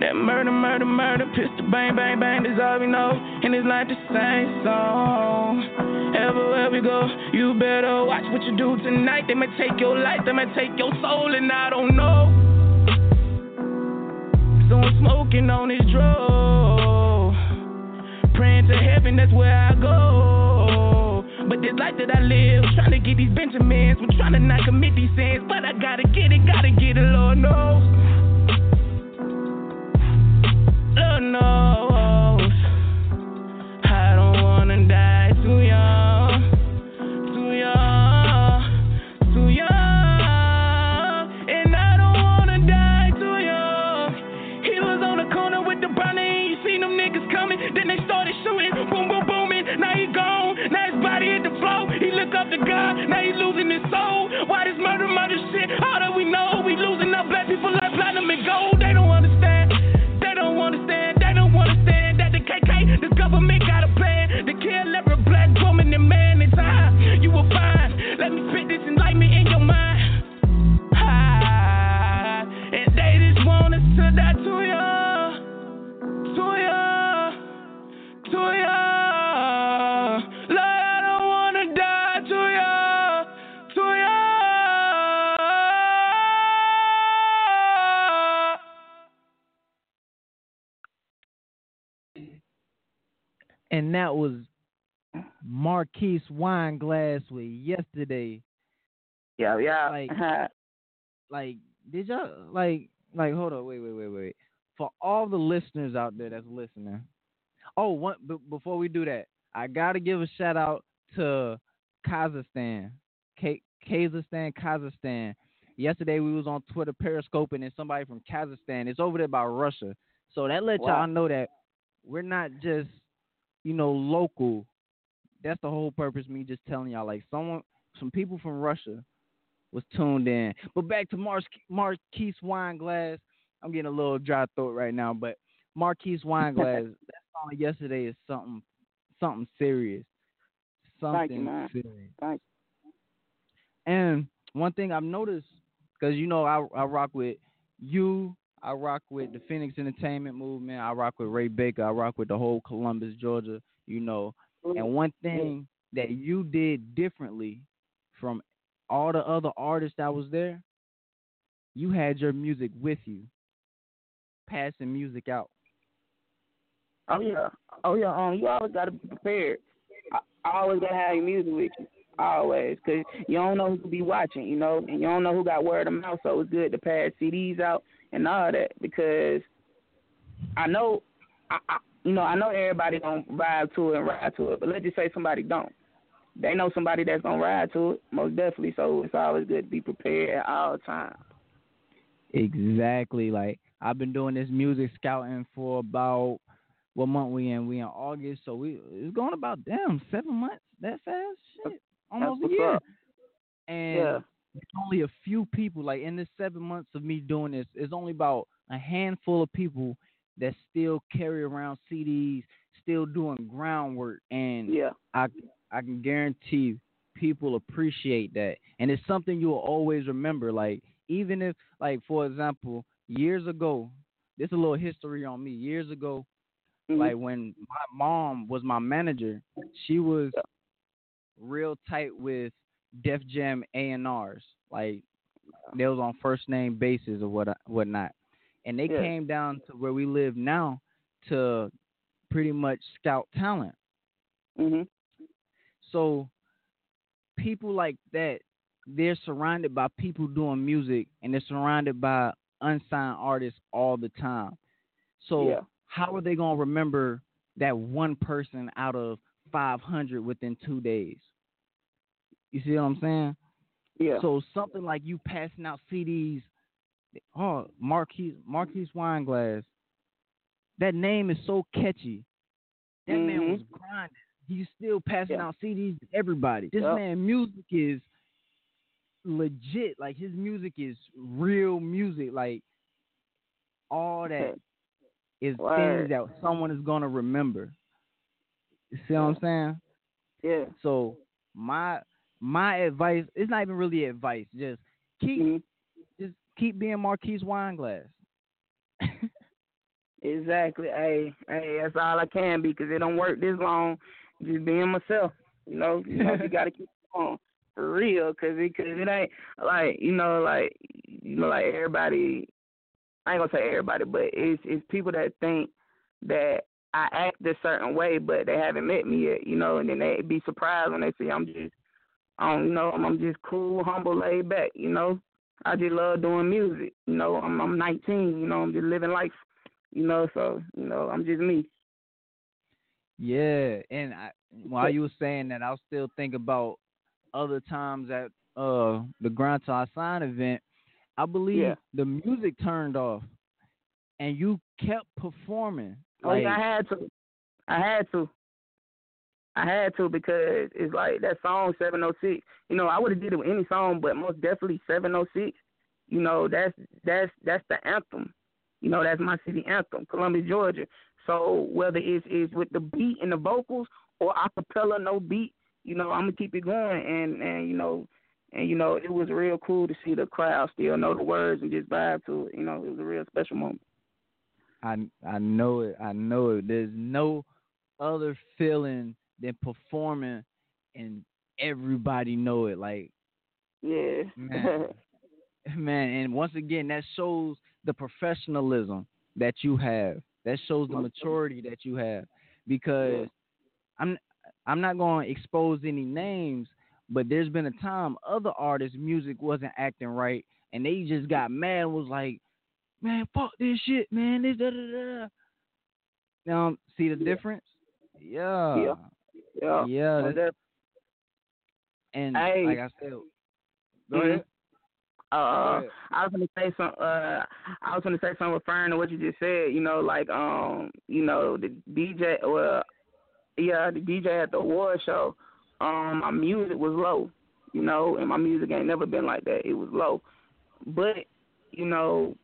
That murder, murder, murder, pistol bang, bang, bang, that's all we know. And it's like the same song. Everywhere we go, you better watch what you do tonight. They may take your life, they may take your soul, and I don't know. So I'm smoking on this drug. Praying to heaven, that's where I go. But this life that I live, trying to get these Benjamins, I'm trying to not commit these sins. But I gotta get it, gotta get it, Lord knows. Lord knows I don't wanna die too young, government got and that was Marquise Wineglass with yesterday. Yeah, yeah. Like, uh-huh. like, did y'all like, like? Hold on, wait, wait, wait, wait. For all the listeners out there that's listening, oh, one b- before we do that, I gotta give a shout out to Kazakhstan, K- Kazakhstan, Kazakhstan. Yesterday we was on Twitter periscoping and somebody from Kazakhstan. It's over there by Russia. So that let Wow. y'all know that we're not just, you know, local. That's the whole purpose. of Me just telling y'all, like someone, some people from Russia was tuned in. But back to Mar- Marquise Wineglass. I'm getting a little dry throat right now, but Marquise Wineglass. that song yesterday is something, something serious. Something Thank you, serious. Thank And one thing I've noticed, because you know I I rock with you, I rock with the Phoenix Entertainment Movement, I rock with Ray Baker, I rock with the whole Columbus, Georgia, you know. And one thing that you did differently from all the other artists that was there, you had your music with you, passing music out. Oh yeah, oh yeah. Um, you always gotta be prepared. I, I always gotta have your music with you, always, cause you don't know who be watching, you know, and you don't know who got word of mouth. So it's good to pass CDs out and all that because I know, I, I you know, I know everybody don't vibe to it and ride to it, but let's just say somebody don't. They know somebody that's gonna ride to it, most definitely. So it's always good to be prepared at all times. Exactly. Like I've been doing this music scouting for about what month we in? We in August, so we it's going about damn seven months. That fast? Shit, almost a year. up. And Yeah. it's only a few people. Like in this seven months of me doing this, it's only about a handful of people that still carry around CDs, still doing groundwork, and yeah, I I can guarantee people appreciate that, and it's something you'll always remember. Like even if, like for example, years ago, this is a little history on me. Years ago, Mm-hmm. like when my mom was my manager, she was real tight with Def Jam A and R's. Like they was on first name basis or what whatnot, and they Yeah. came down to where we live now to pretty much scout talent. hmm So people like that, they're surrounded by people doing music, and they're surrounded by unsigned artists all the time. So Yeah. how are they gonna remember that one person out of 500 within two days? You see what I'm saying? Yeah. So something like you passing out CDs. Oh, Marquise Marquise Wineglass. That name is so catchy. That man Mhm. was grinding. He's still passing Yeah. out CDs to everybody. This Yep. man music is legit. Like his music is real music. Like all that is Word. things that someone is gonna remember. You see what I'm saying? Yeah. So my my advice it's not even really advice. Just keep Mm-hmm. just keep being Marquise Wineglass. Exactly. Hey, hey, that's all I can be because it don't work this long. Just being myself. You know, you know, you gotta keep on for real because it, cause it ain't like you know, like you know, like everybody. I ain't gonna say everybody, but it's it's people that think that I act a certain way, but they haven't met me yet. You know, and then they be surprised when they see I'm just, I don't know, I'm, I'm just cool, humble, laid back. You know, I just love doing music. You know, I'm I'm 19. You know, I'm just living life. You know, so you know, I'm just me. Yeah, and I, while you were saying that, I was still thinking about other times at uh the Grind to Our Sign event. I believe Yeah. the music turned off, and you kept performing. Oh Like, I had to. I had to. I had to because it's like that song seven oh six. You know, I would have did it with any song, but most definitely seven oh six. You know, that's that's that's the anthem. You know, that's my city anthem, Columbus, Georgia. So whether it's it's with the beat and the vocals or acapella, no beat, you know, I'm gonna keep it going. And and you know, and you know, it was real cool to see the crowd still know the words and just vibe to it. You know, it was a real special moment. I I know it. I know it. There's no other feeling than performing and everybody know it. Like Yeah. Man. man, and once again that shows the professionalism that you have. That shows the maturity that you have. Because I'm I'm not going to expose any names, but there's been a time other artists' music wasn't acting right, and they just got mad was like, "Man, fuck this shit, man." This da da da. Now, see the difference? Yeah. Yeah. Yeah. Yeah. That's- and Hey. like I said, go Mhm. ahead. Uh, ahead. I was gonna say some. Uh, I was gonna say something referring to what you just said. You know, like um, you know, the DJ. Well, yeah, the DJ at the award show. Um, my music was low. You know, and my music ain't never been like that. It was low, but you know,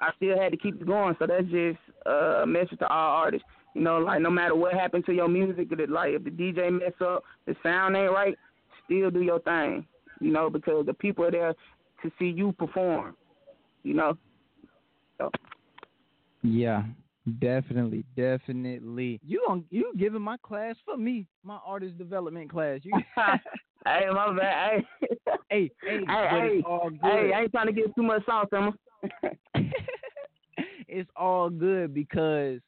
I still had to keep it going. So that's just uh, a message to all artists. You know, like no matter what happened to your music, like if the DJ mess up, the sound ain't right, still do your thing. You know, because the people are there to see you perform. You know. So, Yeah, definitely, definitely. You on you giving my class for me, my artist development class. You hey, my bad. Hey, hey, hey, hey, hey, it's all good. hey, I ain't trying to get too much sauce on it's all good because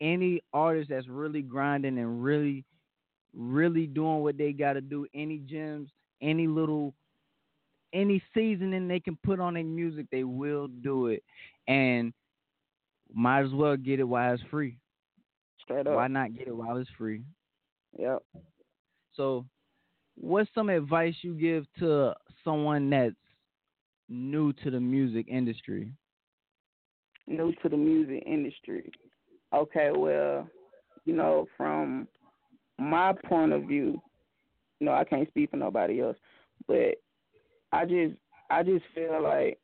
any artist that's really grinding and really, really doing what they got to do, any gems, any little, any seasoning they can put on their music, they will do it. And might as well get it while it's free. Straight up. Why not get it while it's free? Yep. So, what's some advice you give to someone that's new to the music industry? new to the music industry. Okay, well, you know, from my point of view, you know, I can't speak for nobody else, but I just I just feel like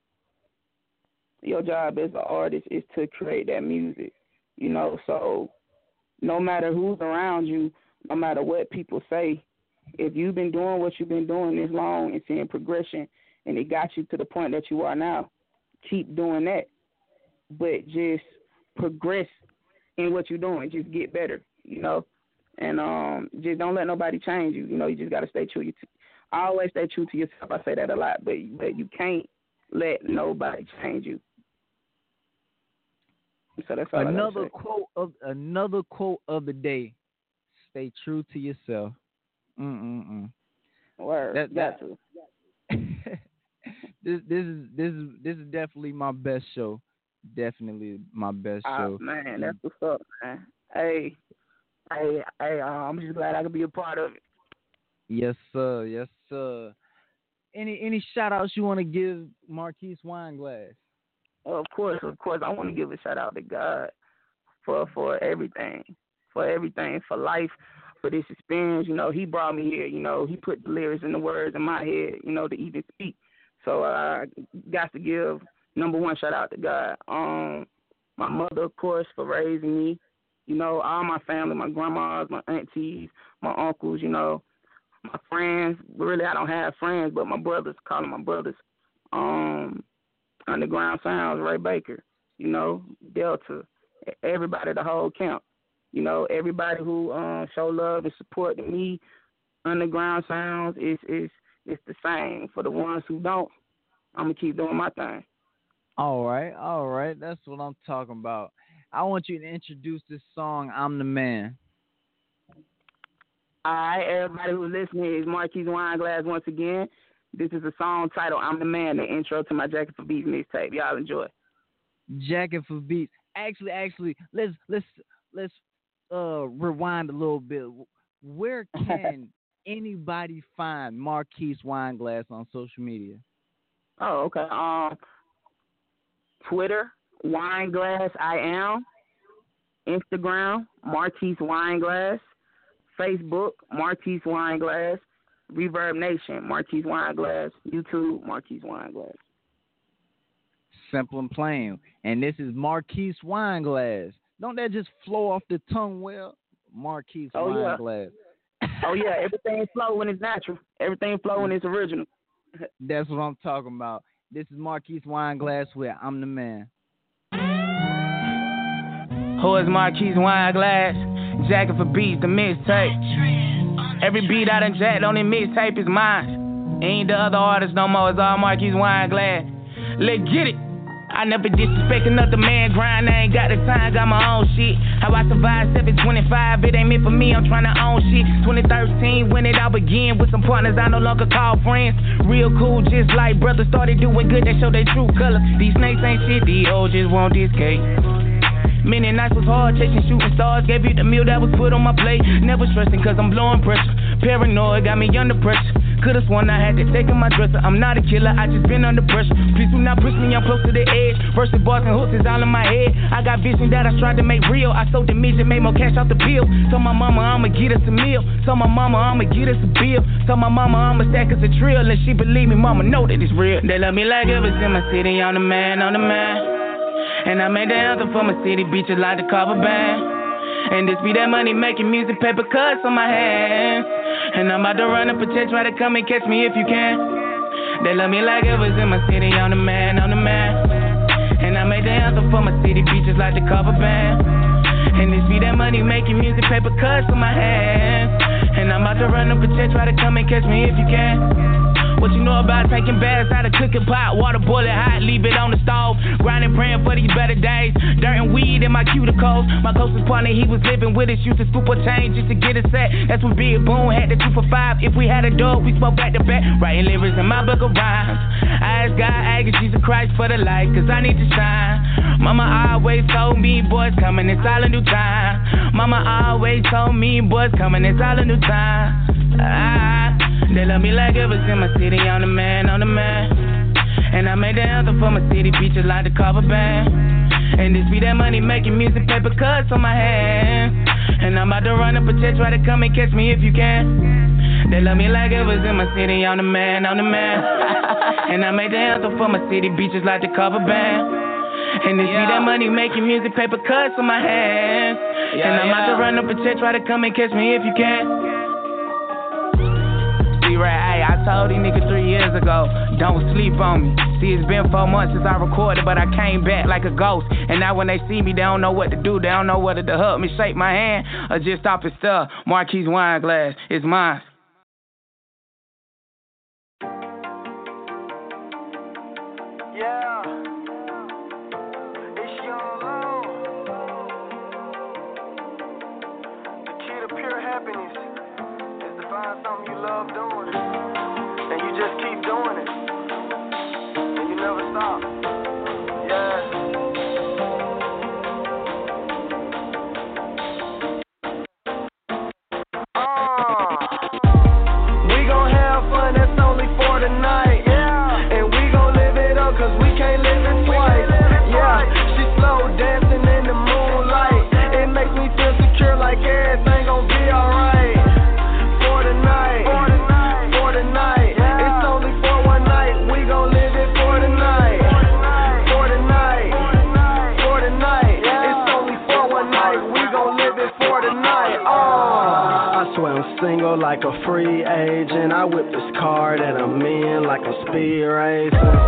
Your job as an artist is to create that music. You know, so no matter who's around you, no matter what people say, if you've been doing what you've been doing this long and seeing progression and it got you to the point that you are now, keep doing that. But just progress in what you're doing. Just get better, you know. And um just don't let nobody change you. You know, you just gotta stay true. You t- I always stay true to yourself. I say that a lot, but but you can't let nobody change you. So that's all another quote of another quote of the day. Stay true to yourself. Mm mm mm. Word. That, got that, to. this this is this is this is definitely my best show. Definitely my best Ah, show. man, that's what's up, man. Hey, hey, hey, uh, I'm just glad I could be a part of it. Yes, sir. Yes, sir. Any any shout outs you want to give Marquise Wineglass? Of course, of course, I want to give a shout out to God for for everything, for everything, for life, for this experience. You know, He brought me here. You know, He put the lyrics and the words in my head. You know, to even speak. So I got to give number one shout out to God. Um, my mother, of course, for raising me. You know, all my family, my grandmas, my aunties, my uncles. You know, my friends. Really, I don't have friends, but my brothers, call them my brothers. Um, Underground Sounds, Ray Baker. You know, Delta. Everybody, the whole camp. You know, everybody who um show love and support to me. Underground Sounds is is it's the same. For the ones who don't, I'm gonna keep doing my thing. All right, all right. That's what I'm talking about. I want you to introduce this song, I'm the Man. All right, everybody who's listening is Marquise Wineglass once again. This is a song titled "I'm the Man," the intro to my Jacket for Beats mixtape. Y'all enjoy. Jacket for Beats. Actually, actually, let's let's let's uh rewind a little bit. Where can anybody find Marquise Wineglass on social media? Oh, okay. Um, Twitter, Wineglass I am. Instagram, Marquise Wineglass. Facebook, Marquise Wineglass. Reverb Nation, Marquise Wineglass. YouTube, Marquise Wineglass. Simple and plain. And this is Marquise Wineglass. Don't that just flow off the tongue well? Marquise Oh, yeah. Wineglass. Oh yeah, everything flow when it's natural. Everything flow when it's original. That's what I'm talking about. This is Marquise Wineglass with I'm the Man. Who is Marquise Wineglass? Jacket for beats, the mixtape. Every beat I done jacked on the mixtape is mine. Ain't the other artists no more, it's all Marquise Wineglass. Let's get it. I never disrespect another man grind. I ain't got the time, got my own shit. How I survived 725, it ain't meant for me, I'm trying to own shit. 2013, when it all began with some partners I no longer call friends. Real cool, just like brothers started doing good, they show their true colors. These snakes ain't shit, these hoes just want this cake. Many nights was hard chasing shooting stars. Gave you the meal that was put on my plate. Never stressing cause I'm blowing pressure. Paranoid got me under pressure. Could've sworn I had to take in my dresser. I'm not a killer, I just been under pressure. Please do not push me, I'm close to the edge. Versus bars and hooks is all in my head. I got vision that I tried to make real. I sold the midget, made more cash off the bill. Told my mama I'ma get us a meal. Told my mama I'ma get us a bill. Told my mama I'ma stack us a trill. And she believe me, mama know that it's real. They love me like ever in my city. I'm the man, I'm the man. And I made the anthem for my city, beaches like the cover band. And this be that money making music, paper cuts on my hands. And I'm about to run up a check, try to come and catch me if you can. They love me like it was in my city, I'm the man, I'm the man. And I made the anthem for my city, beaches like the cover band. And this be that money making music, paper cuts on my hands. And I'm about to run up a check, try to come and catch me if you can. What you know about taking baths out of cooking pot? Water boiling hot, leave it on the stove. Grinding, praying for these better days. Dirt and weed in my cuticles. My closest partner, he was living with us. Used to scoop a change just to get a set. That's when Big Boom had the two for five. If we had a dog, we spoke back to back. Writing lyrics in my book of rhymes. I ask God, I ask Jesus Christ for the light, cause I need to shine. Mama always told me, boys coming, it's all a new time. Mama always told me, boys coming, it's all a new time. Ah, they love me like it was in my city, I'm the man, I'm the man. And I made the anthem for my city, beaches like the cover band. And this be that money making music, paper cuts on my hands. And I'm about to run up a check, try to come and catch me if you can. They love me like it was in my city, I'm the man, I'm the man. and I made the anthem for my city, beaches like the cover band. And this be that money making music, paper cuts on my hands. and I'm about to run up a check, try to come and catch me if you can. Right, hey, I told these niggas three years ago, don't sleep on me. See, it's been four months since I recorded, but I came back like a ghost. And now when they see me, they don't know what to do. They don't know whether to hug me, shake my hand, or just stop and stuff. Marquise Wineglass, it's mine. You free agent. I whip this car that I'm in like I'm speed racing.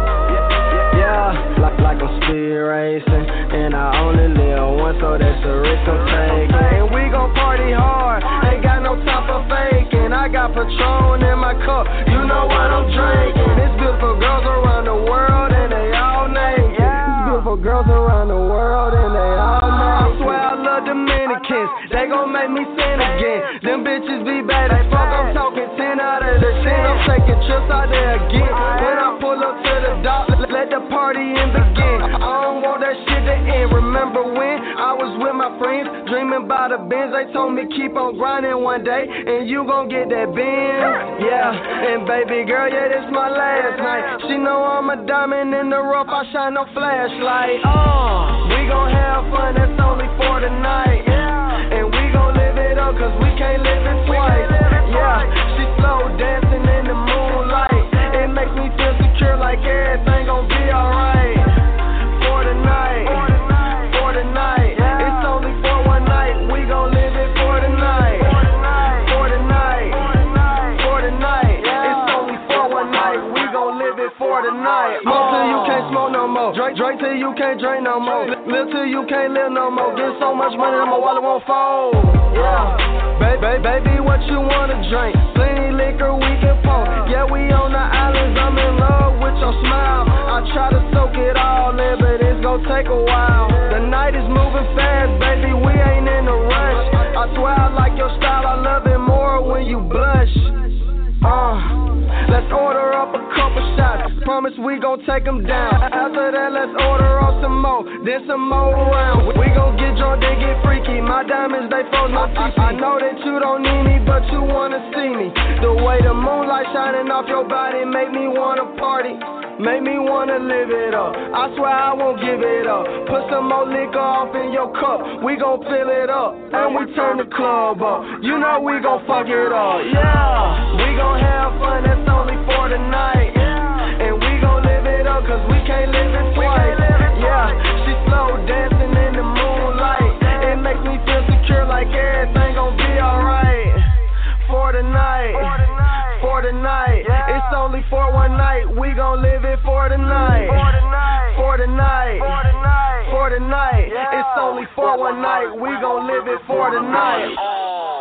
Yeah, like like I'm speed racing. And I only live once, so that's a risk I'm taking. And we gon' party hard, ain't got no time for faking. I got Patron in my cup, you know what I'm drinking. It's beautiful girls around the world, and they all naked. It's beautiful girls around the world, and they all naked. I swear I love Dominicans, they gon' make me sin again. Them bitches be bad as fuck, taking trips out there again. When I pull up to the dock, let the party in begin. I don't want that shit to end. Remember when I was with my friends, dreaming about a Benz? They told me keep on grinding one day, and you gon' get that Benz. Yeah, and baby girl, yeah, this my last night. She know I'm a diamond in the rough, I shine no flashlight. Oh, we gon' have fun, that's only for tonight. Yeah, and we gon' live it up, cause we can't live it twice. Yeah, like everything gon' be alright. For tonight, for tonight. It's only for one night. We gon' live it for the night. For. For tonight, for the night. It's only for one night. We gon' live it for tonight. Smoke till you uh. can't smoke no more. Drink, drink till you can't drink no more. Live till you can't live no more. Get so much money that my wallet won't fold. Yeah. Baby, baby, what you wanna drink? Plenty liquor we can pour. Yeah, we on the islands. I'm in love your smile. I try to soak it all in, but it's gonna take a while. The night is moving fast, baby. We ain't in a rush. I swear I like your style. I love it more when you blush. Uh, let's order up a couple shots. Promise we gon' take them down. After that, let's order up some more. Then some more rounds. We gon' get drunk, then get freaky. My diamonds, they froze my teeth. I know that you don't need me, but you wanna see me. The way the moonlight shining off your body make me wanna party. Make me wanna live it up. I swear I won't give it up. Put some more liquor off in your cup. We gon' fill it up. And we turn the club up. You know we gon' fuck it up. Yeah. We gon' have fun. That's only for tonight. And we gon' live it up. Cause we can't live it twice. Yeah. She slow dancing in the moonlight. It makes me feel secure like everything gon' be alright. For tonight. For tonight. It's only for one night. We gon' live it for tonight. For tonight. For tonight. It's only for one night. We gon' live it for tonight. Uh.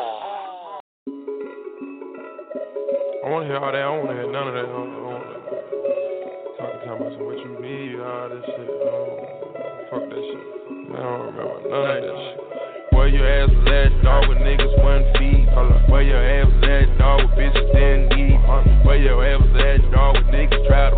I want to hear all that. I don't want to hear none of that. I don't, I don't, talking, talking about some what you need, all this shit. Fuck that shit. I don't remember none of that shit. Where your ass was at, dog, with niggas one feet. Where your ass was at, dog, with bitches didn't need. Where your ass was at, dog, with niggas try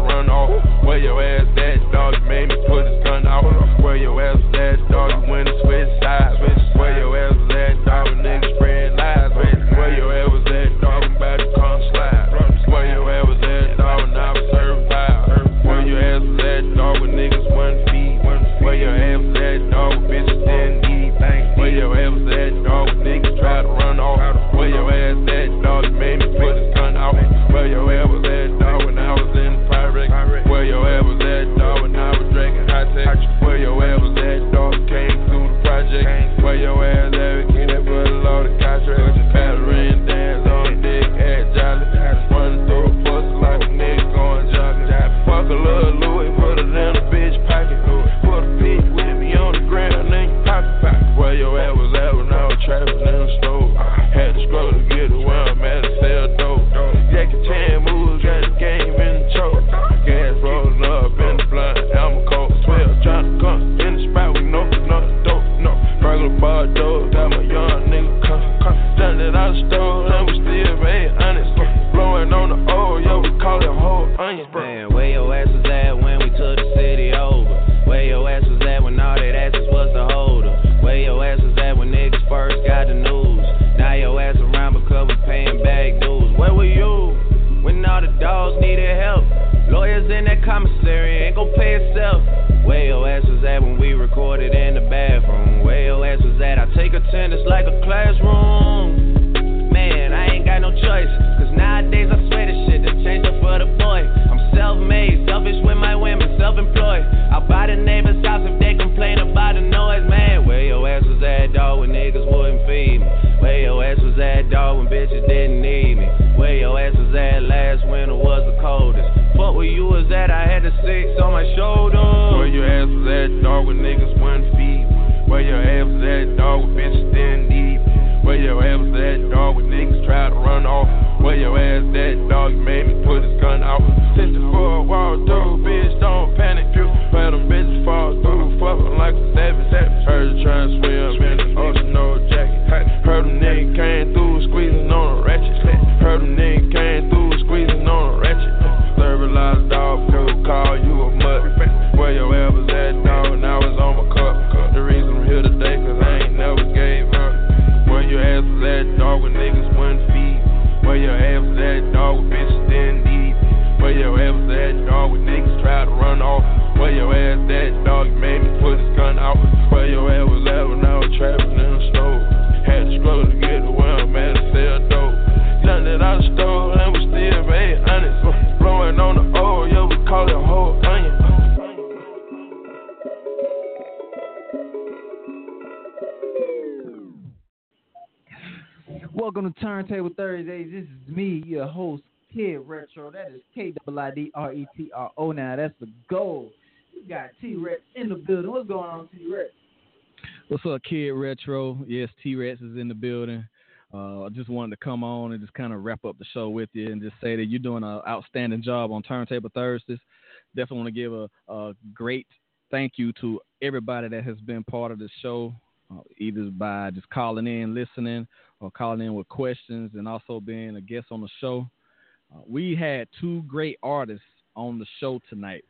the show with you and just say that you're doing an outstanding job on Turntable Thursdays. Definitely want to give a, a great thank you to everybody that has been part of the show, uh, either by just calling in, listening, or calling in with questions, and also being a guest on the show. Uh, we had two great artists on the show tonight,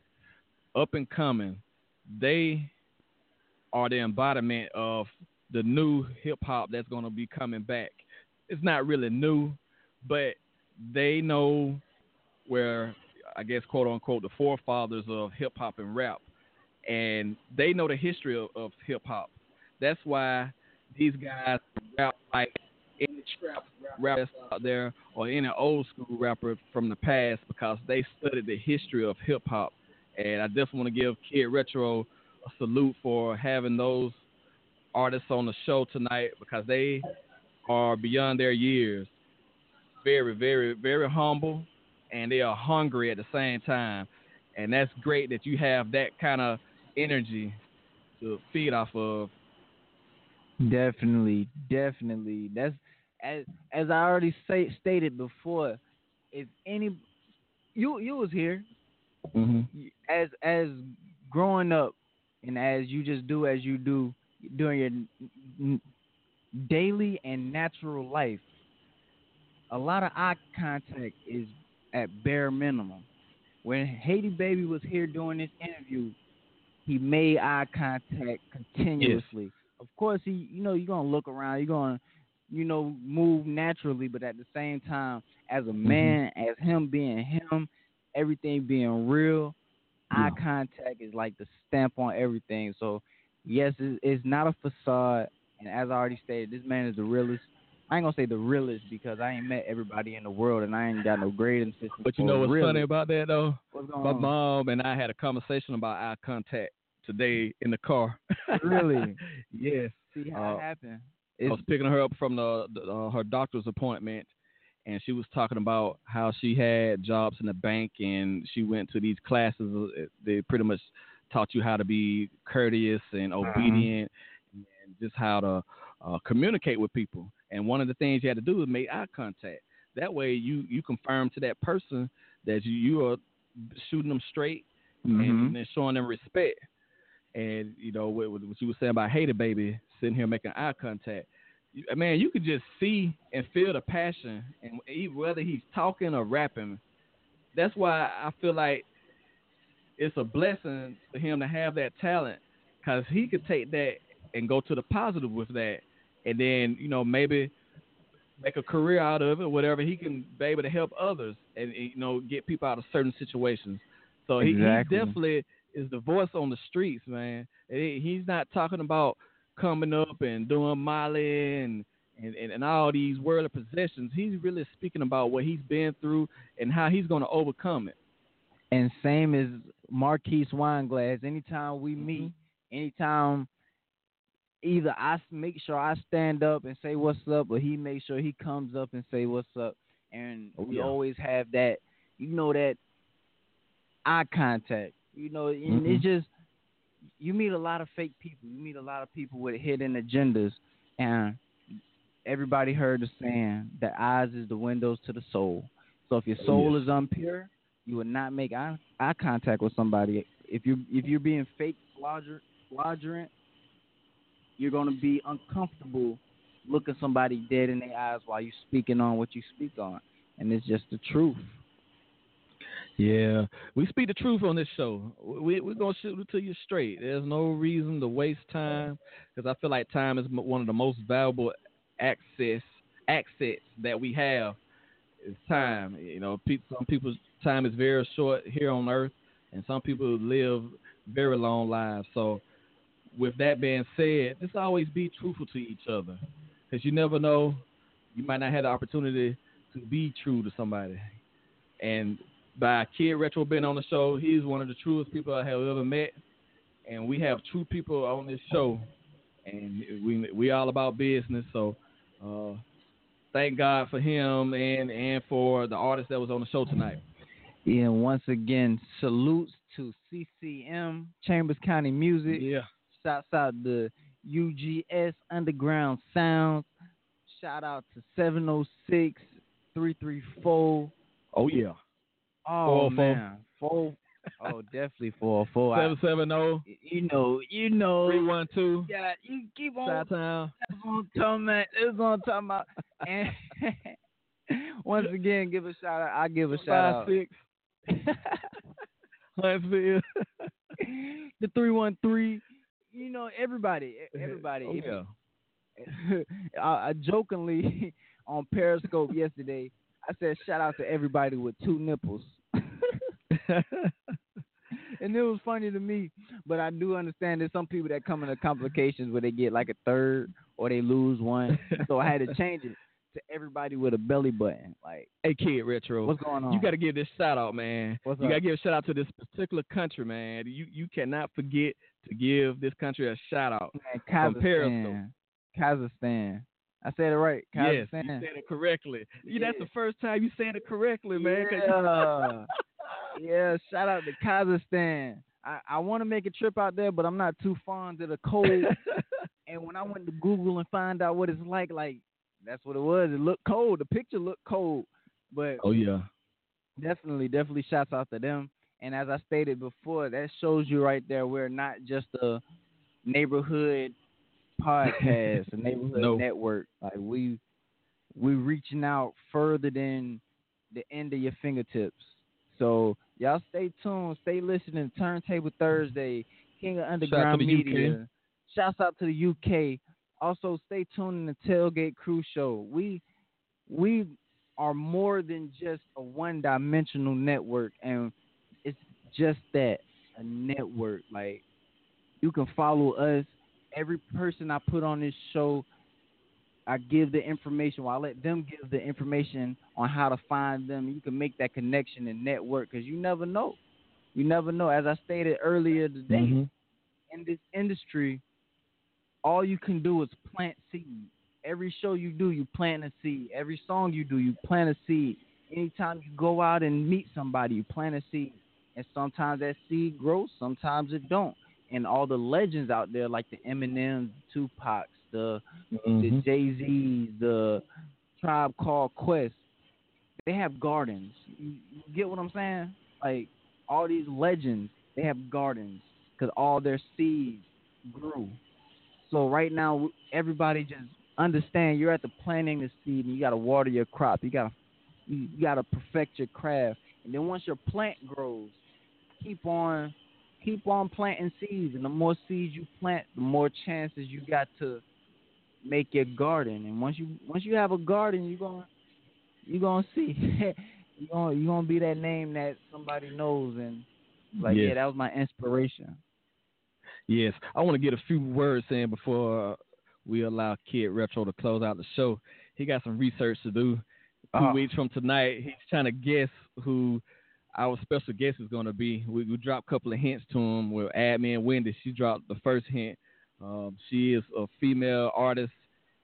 up and coming. They are the embodiment of the new hip hop that's going to be coming back. It's not really new, but they know where, I guess, quote unquote, the forefathers of hip hop and rap, and they know the history of, of hip hop. That's why these guys rap like any trap rappers out there or any old school rapper from the past because they studied the history of hip hop. And I definitely want to give Kiid Retro a salute for having those artists on the show tonight because they are beyond their years. Very, very, very humble and they are hungry at the same time. And that's great that you have that kind of energy to feed off of. Definitely, definitely. That's as as I already say, stated before. If any, you you was here Mm-hmm. as as growing up, and as you just do as you do during your daily and natural life. A lot of eye contact is at bare minimum. When Hady Baby was here doing this interview, he made eye contact continuously. Of course, he you know you're gonna look around, you're gonna you know move naturally, but at the same time, as a mm-hmm. man, as him being him, everything being real, eye contact is like the stamp on everything. So yes, it's, it's not a facade, and as I already stated, this man is the realest. I ain't gonna say the realest because I ain't met everybody in the world, and I ain't got no grading system. But you know what's funny about that though? My on? mom and I had a conversation about eye contact today in the car. Really? yes. See how Uh, it happened. I was picking her up from the, the uh, her doctor's appointment, and she was talking about how she had jobs in the bank and she went to these classes. uh, They pretty much taught you how to be courteous and obedient, and just how to uh, communicate with people. And one of the things you had to do is make eye contact. That way, you you confirm to that person that you you are shooting them straight Mhm. and, and showing them respect. And you know what, what you were saying about Hady Baby sitting here making eye contact. man, you could just see and feel the passion, and whether he's talking or rapping. That's why I feel like it's a blessing for him to have that talent, because he could take that and go to the positive with that, and then you know maybe make a career out of it, whatever. He can be able to help others and you know get people out of certain situations. So he, Exactly. he definitely is the voice on the streets, man. He- He's not talking about coming up and doing Molly and, and, and, and all these worldly possessions. He's really speaking about what he's been through and how he's going to overcome it. And same as Marquise Wineglass. Anytime we Mm-hmm. meet, anytime either I make sure I stand up and say what's up, or he makes sure he comes up and say what's up. And Oh, we yeah. always have that, you know, that eye contact. You know, and Mhm. it's just you meet a lot of fake people. You meet a lot of people with hidden agendas, and everybody heard the saying that eyes is the windows to the soul. So if your Oh, soul yes. is impure, you would not make eye, eye contact with somebody. If you if you're being fake flagrant, you're gonna be uncomfortable looking somebody dead in their eyes while you're speaking on what you speak on, and it's just the truth. Yeah, we speak the truth on this show. We we're gonna shoot it to you straight. There's no reason to waste time because I feel like time is one of the most valuable access assets that we have. Is time. You know, some people's time is very short here on Earth, and some people live very long lives. So, with that being said, just always be truthful to each other because you never know. You might not have the opportunity to be true to somebody, and by Kiid Retro being on the show. He's one of the truest people I have ever met, and we have true people on this show, and we we all about business. So, uh, thank God for him and and for the artist that was on the show tonight. And once again, salutes to CCM Chambers County Music. Yeah. Shouts out the UGS Underground Sounds. Shout out to 706 334. Oh yeah. Oh, oh man. Four. Oh, definitely 404. I- Seven seven zero. You know, you know. Three one two. Yeah, you keep on. That's what I'm talking about. That's what I'm talking about. And once again, give a shout out. I give a shout Five out. six. Huntsville. the three one three. You know, everybody, oh, everybody. Oh, yeah. you- I, I jokingly on Periscope yesterday, I said shout out to everybody with two nipples. and it was funny to me, but I do understand there's some people that come into complications where they get like a third or they lose one. so I had to change it to everybody with a belly button. Like, Hey Kiid Retro. What's going on? You got to give this shout out, man. What's you got to give a shout out to this particular country, man. You you cannot forget to give this country a shout out. Periscope. Kazakhstan. Kazakhstan. I said it right. Yes, Kazakhstan. you said it correctly. You, that's the first time you said it correctly, man. Yeah. yeah, shout out to Kazakhstan. I, I want to make a trip out there, but I'm not too fond of the cold. and when I went to Google and find out what it's like, like that's what it was. It looked cold. The picture looked cold, but oh yeah. definitely, definitely shouts out to them. And as I stated before, that shows you right there we're not just a neighborhood podcast, a neighborhood No. network. Like we we reaching out further than the end of your fingertips. So y'all stay tuned, stay listening. Turntable Thursday, King of Underground UK. Media. Shouts out to the UK. Also, stay tuned in the Tailgate Crew Show. We we are more than just a one-dimensional network, and it's just that a network. Like you can follow us. Every person I put on this show, I give the information. Well, I let them give the information on how to find them. You can make that connection and network because you never know. You never know. As I stated earlier today, Mhm. in this industry, all you can do is plant seed. Every show you do, you plant a seed. Every song you do, you plant a seed. Anytime you go out and meet somebody, you plant a seed. And sometimes that seed grows, sometimes it don't. And all the legends out there, like the Tupacs, the the Mhm. Jay Z's, the Tribe Called Quest, they have gardens. You, you get what I'm saying? Like all these legends, they have gardens because all their seeds grew. So right now, everybody just understand you're at the planting the seed and you got to water your crop. You got to you, got to perfect your craft. And then once your plant grows, keep on keep on planting seeds and the more seeds you plant, the more chances you got to make your garden. And once you once you have a garden, you're going to you're to see you're gonna you're going to be that name that somebody knows and like Yes. yeah, that was my inspiration. Yes, I want to get a few words in before uh, we allow Kiid Retro to close out the show. He got some research to do. 2 Uh-huh. weeks from tonight, he's trying to guess who our special guest is going to be. We, we dropped a couple of hints to him. With admin Wendy, she dropped the first hint. Um, she is a female artist,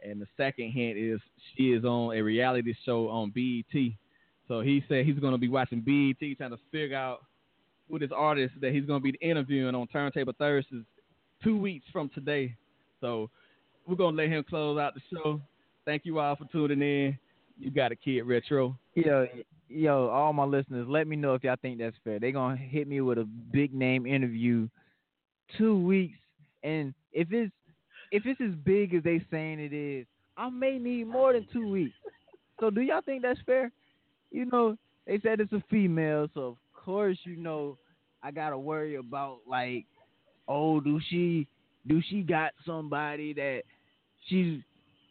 and the second hint is she is on a reality show on BET. So he said he's going to be watching BET, trying to figure out who this artist that he's going to be interviewing on Turntable Thursdays two weeks from today. So we're going to let him close out the show. Thank you all for tuning in. You got a Kiid Retro. Yo, yo, all my listeners, let me know if y'all think that's fair. They're gonna hit me with a big name interview two weeks and if it's if it's as big as they saying it is, I may need more than two weeks. So do y'all think that's fair? You know, they said it's a female, so course you know I gotta worry about like, oh, do she do she got somebody that she's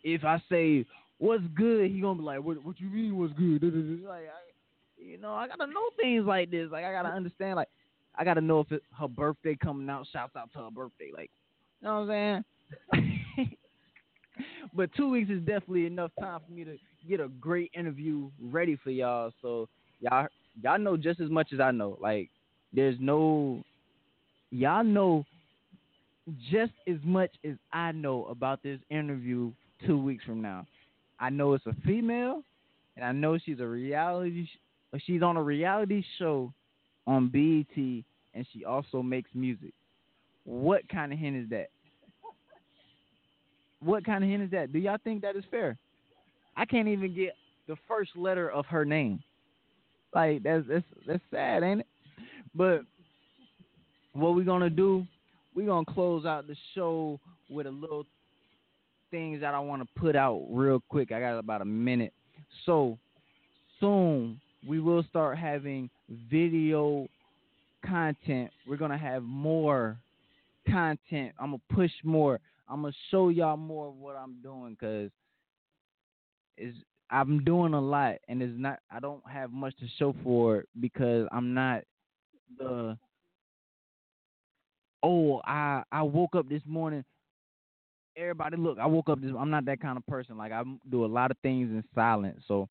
if I say what's good, he gonna be like, what what you mean what's good? Like, I, you know, I gotta know things like this. Like I gotta understand. Like I gotta know if it, her birthday coming out. Shouts out to her birthday. Like, you know what I'm saying? but two weeks is definitely enough time for me to get a great interview ready for y'all. So y'all y'all know just as much as I know. Like there's no y'all know just as much as I know about this interview two weeks from now. I know it's a female, and I know she's a reality. Sh- she's on a reality show on BET, and she also makes music. What kind of hint is that? What kind of hint is that? Do y'all think that is fair? I can't even get the first letter of her name. Like that's that's that's sad, ain't it? But what we gonna do? we gonna close out the show with a little things that I want to put out real quick. I got about a minute. So soon we will start having video content. We're gonna have more content. I'm gonna push more. I'm gonna show y'all more of what I'm doing because is I'm doing a lot and it's not. I don't have much to show for it because I'm not the. Oh, I I woke up this morning everybody look i woke up this i'm not that kind of person like i do a lot of things in silence so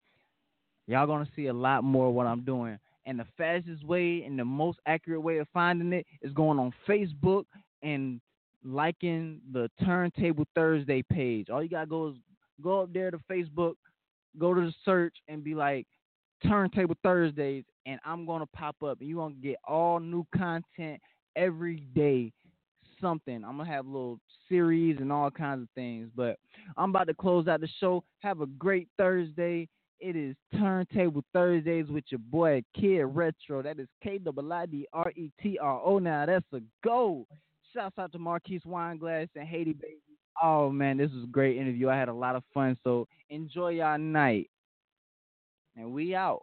y'all gonna see a lot more what i'm doing and the fastest way and the most accurate way of finding it is going on facebook and liking the turntable thursday page all you gotta go is go up there to facebook go to the search and be like turntable thursdays and i'm gonna pop up and you're gonna get all new content every day something. I'm gonna have little series and all kinds of things. But I'm about to close out the show. Have a great Thursday. It is Turntable Thursdays with your boy Kiid Retro. That is K W I D R E T R O. Now that's a go. Shouts out to Marquise Wineglass and Hady Baby. Oh man, this was a great interview. I had a lot of fun. So enjoy y'all night. And we out.